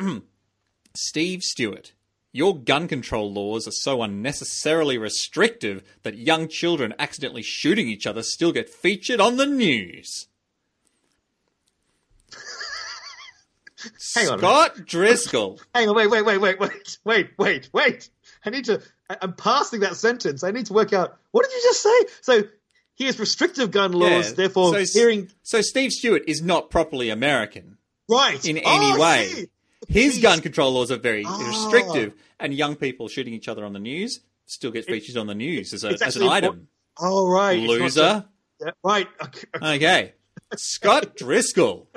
Steve Stewart. Your gun control laws are so unnecessarily restrictive that young children accidentally shooting each other still get featured on the news. Hang on Scott Driscoll. hang on, wait, wait, wait, wait, wait, wait, wait, wait. I need to. I'm passing that sentence. I need to work out what did you just say. So he has restrictive gun laws, Yeah, therefore so, hearing So Steve Stewart is not properly American. right in Oh, any way. see. His gun control laws are very Ah. restrictive, and young people shooting each other on the news still get featured on the news as, a, as an item. Oh right, Loser. yeah, right. Okay. Okay. Scott Driscoll,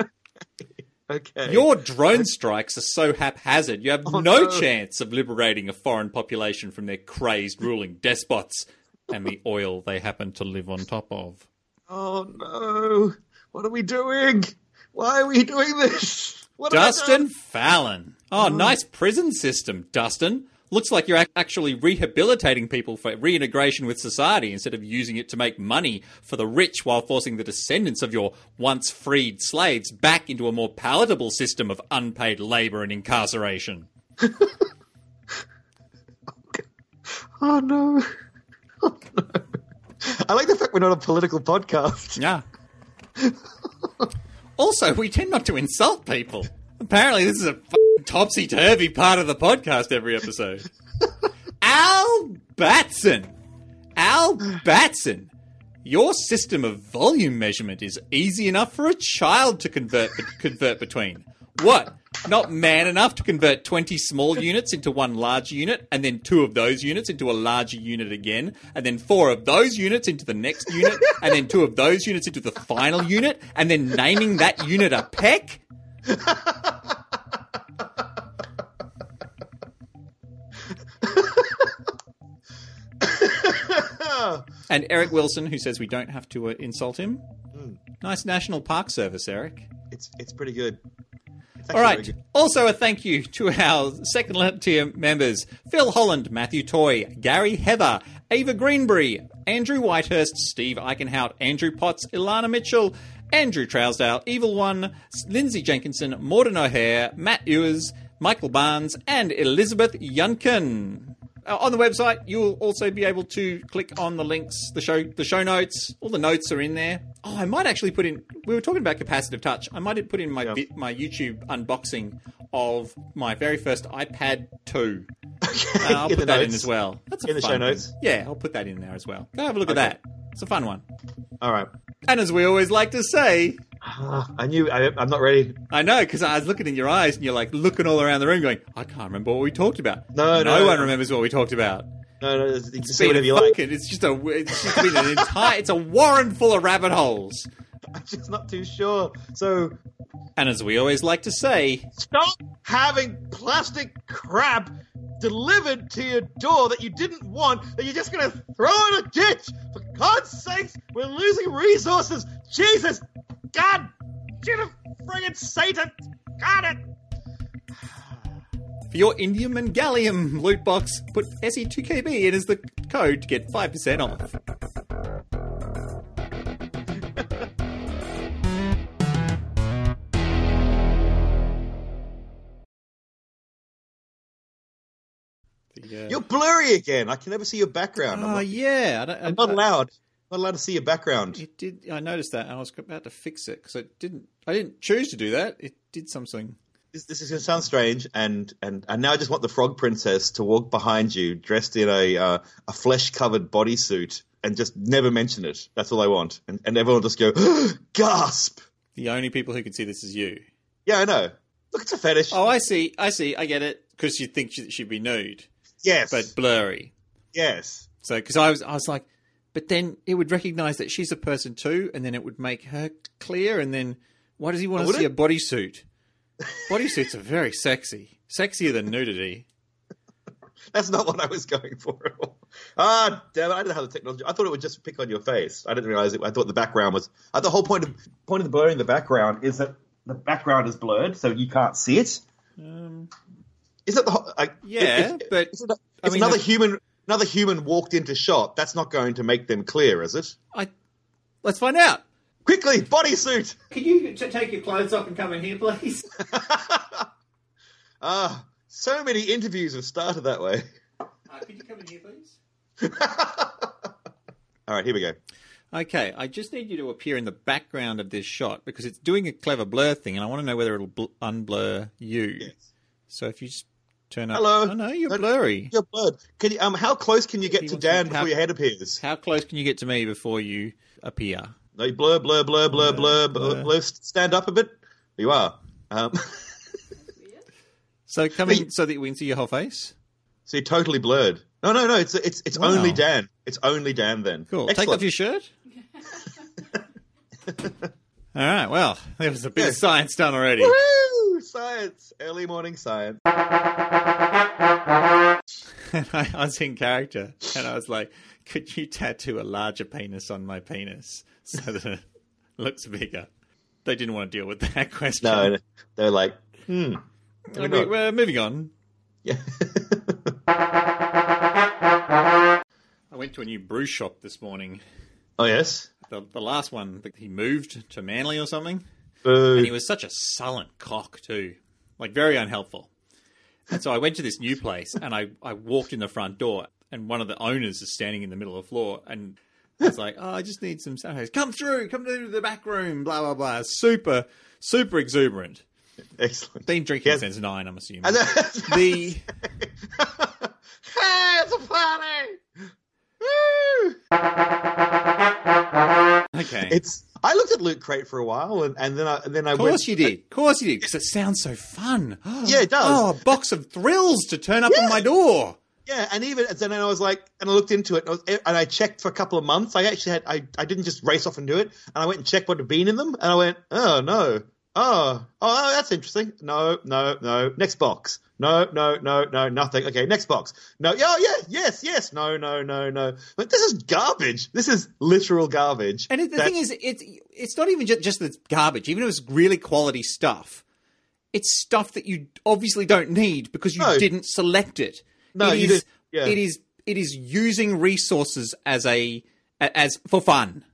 okay. your drone strikes are so haphazard, you have Oh, no, no. chance of liberating a foreign population from their crazed ruling despots and the oil they happen to live on top of. Oh no! What are we doing? Why are we doing this? What Dustin? Um, Fallon. Oh, hmm. nice prison system, Dustin. Looks like you're actually rehabilitating people for reintegration with society instead of using it to make money for the rich while forcing the descendants of your once freed slaves back into a more palatable system of unpaid labor and incarceration. Oh no! Oh, no. I like the fact we're not a political podcast. Yeah. also, we tend not to insult people. Apparently, this is a topsy turvy part of the podcast every episode. Al Batson. Al Batson. Your system of volume measurement is easy enough for a child to convert convert between. What? Not man enough to convert 20 small units into one large unit, and then two of those units into a larger unit again, and then four of those units into the next unit, and then two of those units into the final unit, and then naming that unit a peck? And Eric Wilson, who says we don't have to uh, insult him. Nice National Park Service, Eric. It's it's pretty good. All right. Also, a thank you to our second tier members Phil Holland, Matthew Toy, Gary Heather, Ava Greenbury, Andrew Whitehurst, Steve Eichenhout, Andrew Potts, Ilana Mitchell, Andrew Trousdale, Evil One, Lindsay Jenkinson, Morden O'Hare, Matt Ewers, Michael Barnes, and Elizabeth Yunkin. Uh, on the website, you'll also be able to click on the links, the show, the show notes. All the notes are in there. Oh, I might actually put in. We were talking about capacitive touch. I might put in my Yeah. my YouTube unboxing of my very first iPad 2. Uh, I'll put that in as well. That's a In the show thing. notes? Yeah, I'll put that in there as well. Go have a look at that. It's a fun one. All right. And as we always like to say, Ah, I knew I, I'm not ready. I know because I was looking in your eyes and you're like looking all around the room, going, "I can't remember what we talked about." No, no no. one remembers what we talked about. No, no, It's been whatever you like. It's just a. It's just been an entire. It's a warren full of rabbit holes. I'm just not too sure. So And as we always like to say, stop having plastic crap delivered to your door that you didn't want that you're just going to throw in a ditch. For God's sakes, we're losing resources. Jesus, God, Jesus, friggin' Satan, got it. for your indium and gallium loot box, put E SE2KB in as the code to get five percent off. The, uh, You're blurry again. I can never see your background. I'm Oh not, yeah, I don't, I'm not allowed. not allowed to see your background. It did. I noticed that, and I was about to fix it because it didn't. I didn't choose to do that. It did something. This, this is going to sound strange, and, and, and now I just want the frog princess to walk behind you dressed in a uh, a flesh covered bodysuit and just never mention it. That's all I want, and, and everyone will just go gasp. The only people who can see this is you. Yeah, I know. Look, it's a fetish. Oh, I see. I see. I get it because you think she'd be nude, yes, but blurry. yes. So because I was, I was like, but then it would recognize that she's a person too, and then it would make her clear. And then why does he want Oh, to see it? a bodysuit? Bodysuits are very sexy, sexier than nudity. That's not what I was going for at all. Ah, damn it! I didn't have the technology. I thought it would just pick on your face. I didn't realize it. I thought the background was. I, the whole point of point of the blurring the background is that the background is blurred, so you can't see it. Um, Is that the whole? I, Yeah, if, but, if, if I mean, another the- human another human walked into shot. That's not going to make them clear, is it? I let's find out. Quickly, bodysuit. Can you t- take your clothes off and come in here, please? Ah, so many interviews have started that way. Uh, could you come in here, please? All right, here we go. Okay, I just need you to appear in the background of this shot because it's doing a clever blur thing, and I want to know whether it'll bl- unblur you. Yes. So if you just turn up, Hello. oh no, you're No, blurry. You're blurred. Can you, um, how close can you get He to wants to- Dan how- before your head appears? How close can you get to me before you appear? No, blur, blur, blur, blur, blur, blur, blur. blur. Stand up a bit. You are. Um, So come in so that we can see your whole face. so you're totally blurred. No, no, no. It's it's it's Wow. only Dan. It's only Dan then. Cool. Take off your shirt. All right. Well, there was a bit of science done already. Woo! Science. Early morning science. And I was in character, and I was like, "Could you tattoo a larger penis on my penis so that it looks bigger?" They didn't want to deal with that question. No, they're like, hmm. We- we're moving on. Yeah. I went to a new brew shop this morning. oh yes. The, the last one, that he moved to Manly or something. Boo. And he was such a sullen cock too, like very unhelpful. And so I went to this new place, and I, I walked in the front door, and one of the owners is standing in the middle of the floor, and I was like, "Oh, I just need some sound." He goes, Come through, come to the back room, blah blah blah. Super, super exuberant. Excellent. Been drinking Yes. since nine, I'm assuming. The hey, it's a party! Woo! Okay. It's. I looked at Loot Crate for a while, and, and then I and then I Of went. course you did. Of course you did. Because it sounds so fun. Yeah, it does. Oh, a box of thrills to turn up Yeah. on my door. Yeah, and even and then I was like, and I looked into it, and I, was, and I checked for a couple of months. I actually had, I, I didn't just race off and do it, and I went and checked what had been in them, and I went, oh no, oh, oh, that's interesting. No, no, no. Next box. No, no, no, no, nothing. Okay, next box. No, yeah, oh, yeah, yes, yes. No, no, no, no. But this is garbage. This is literal garbage. And it, the That- thing is, it's it's not even just, just that it's garbage. Even if it's really quality stuff, it's stuff that you obviously don't need because you No. didn't select it. No, It is- yeah. It is it is using resources as a as for fun.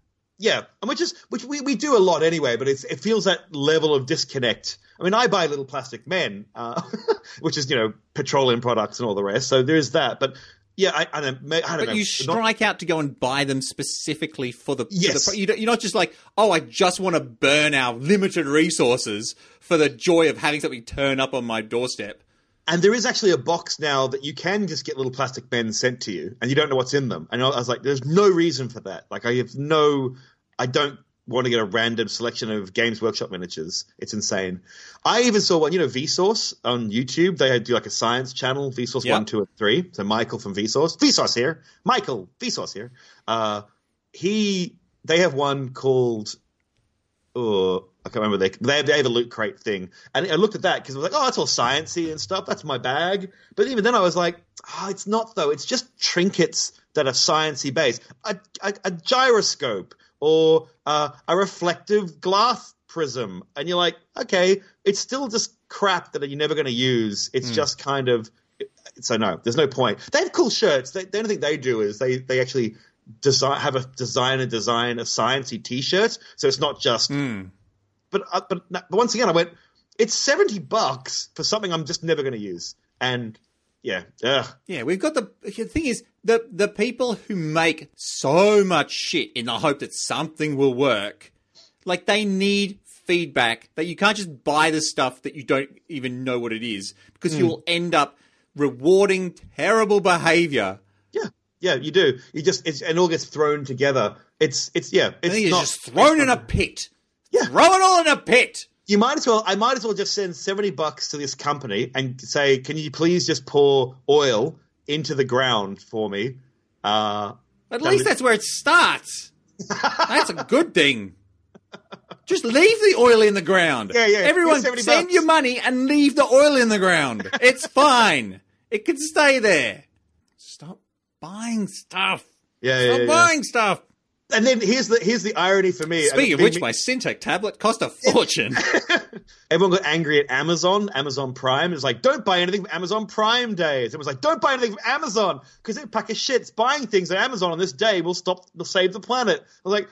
Yeah, and which is which we, we do a lot anyway, but it's it feels that level of disconnect. I mean, I buy little plastic men, uh, which is you know petroleum products and all the rest. So there's that. But yeah, I, I don't, I don't But know. you Not- strike out to go and buy them specifically for the. for the Yes. you don't, you're not just like, oh, I just want to burn our limited resources for the joy of having something turn up on my doorstep. and there is actually a box now that you can just get little plastic men sent to you, and you don't know what's in them. And I was like, there's no reason for that. Like I have no, I don't want to get a random selection of Games Workshop miniatures. It's insane. I even saw one, you know, Vsauce on YouTube. They do like a science channel, Vsauce Yep. one, two, and three. So Michael from Vsauce, Vsauce here, Michael Vsauce here. Uh, he, they have one called oh, I can't remember. They they have, they have a loot crate thing, and I looked at that because I was like, oh, that's all sciencey and stuff. That's my bag. But even then, I was like, oh, it's not though. It's just trinkets that are sciencey based. A, a, a gyroscope or uh, a reflective glass prism, and you're like, okay, it's still just crap that you're never going to use. It's just kind of so no, there's no point. They have cool shirts. They, the only thing they do is they they actually design have a designer design a sciencey T-shirt, so it's not just. But uh, but but once again, I went. It's seventy bucks for something I'm just never going to use, and yeah, ugh. Yeah, we've got the, the thing is the the people who make so much shit in the hope that something will work, like they need feedback that you can't just buy the stuff that you don't even know what it is because you'll hmm. end up rewarding terrible behavior. yeah, yeah. You do. You just it's, and it all gets thrown together. It's it's yeah. It's you're not, just thrown in a pit. Yeah. Throw it all in a pit. you might as well. I might as well just send seventy bucks to this company and say, "Can you please just pour oil into the ground for me?" Uh, At least was- that's where it starts. that's a good thing. Just leave the oil in the ground. Yeah, yeah, Everyone, send bucks. your money and leave the oil in the ground. It's fine. It can stay there. Stop buying stuff. yeah, yeah, Stop yeah, yeah. buying stuff. And then here's the here's the irony for me. Speaking of which, me- my Cintiq tablet cost a fortune. everyone got angry at Amazon. Amazon Prime is like, don't buy anything from Amazon Prime days. It was like, don't buy anything from Amazon because they're a pack of shits. Buying things on Amazon on this day will stop, will save the planet. I was like,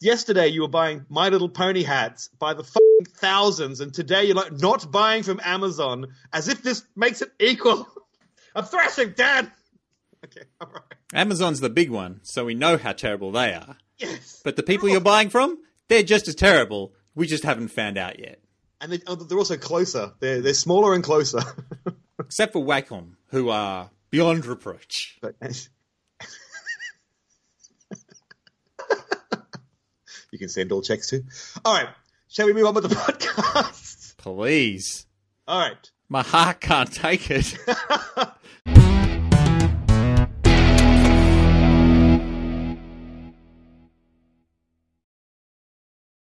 yesterday you were buying My Little Pony hats by the fucking thousands, and today you're like not buying from Amazon as if this makes it equal. I'm thrashing, Dad. Okay, all right. Amazon's the big one, so we know how terrible they are. Yes. But the people you're buying from, they're just as terrible. We just haven't found out yet. And they, oh, they're also closer. They're they're smaller and closer. Except for Wacom, who are beyond reproach. But you can send all checks to. All right, shall we move on with the podcast? Please. All right. My heart can't take it.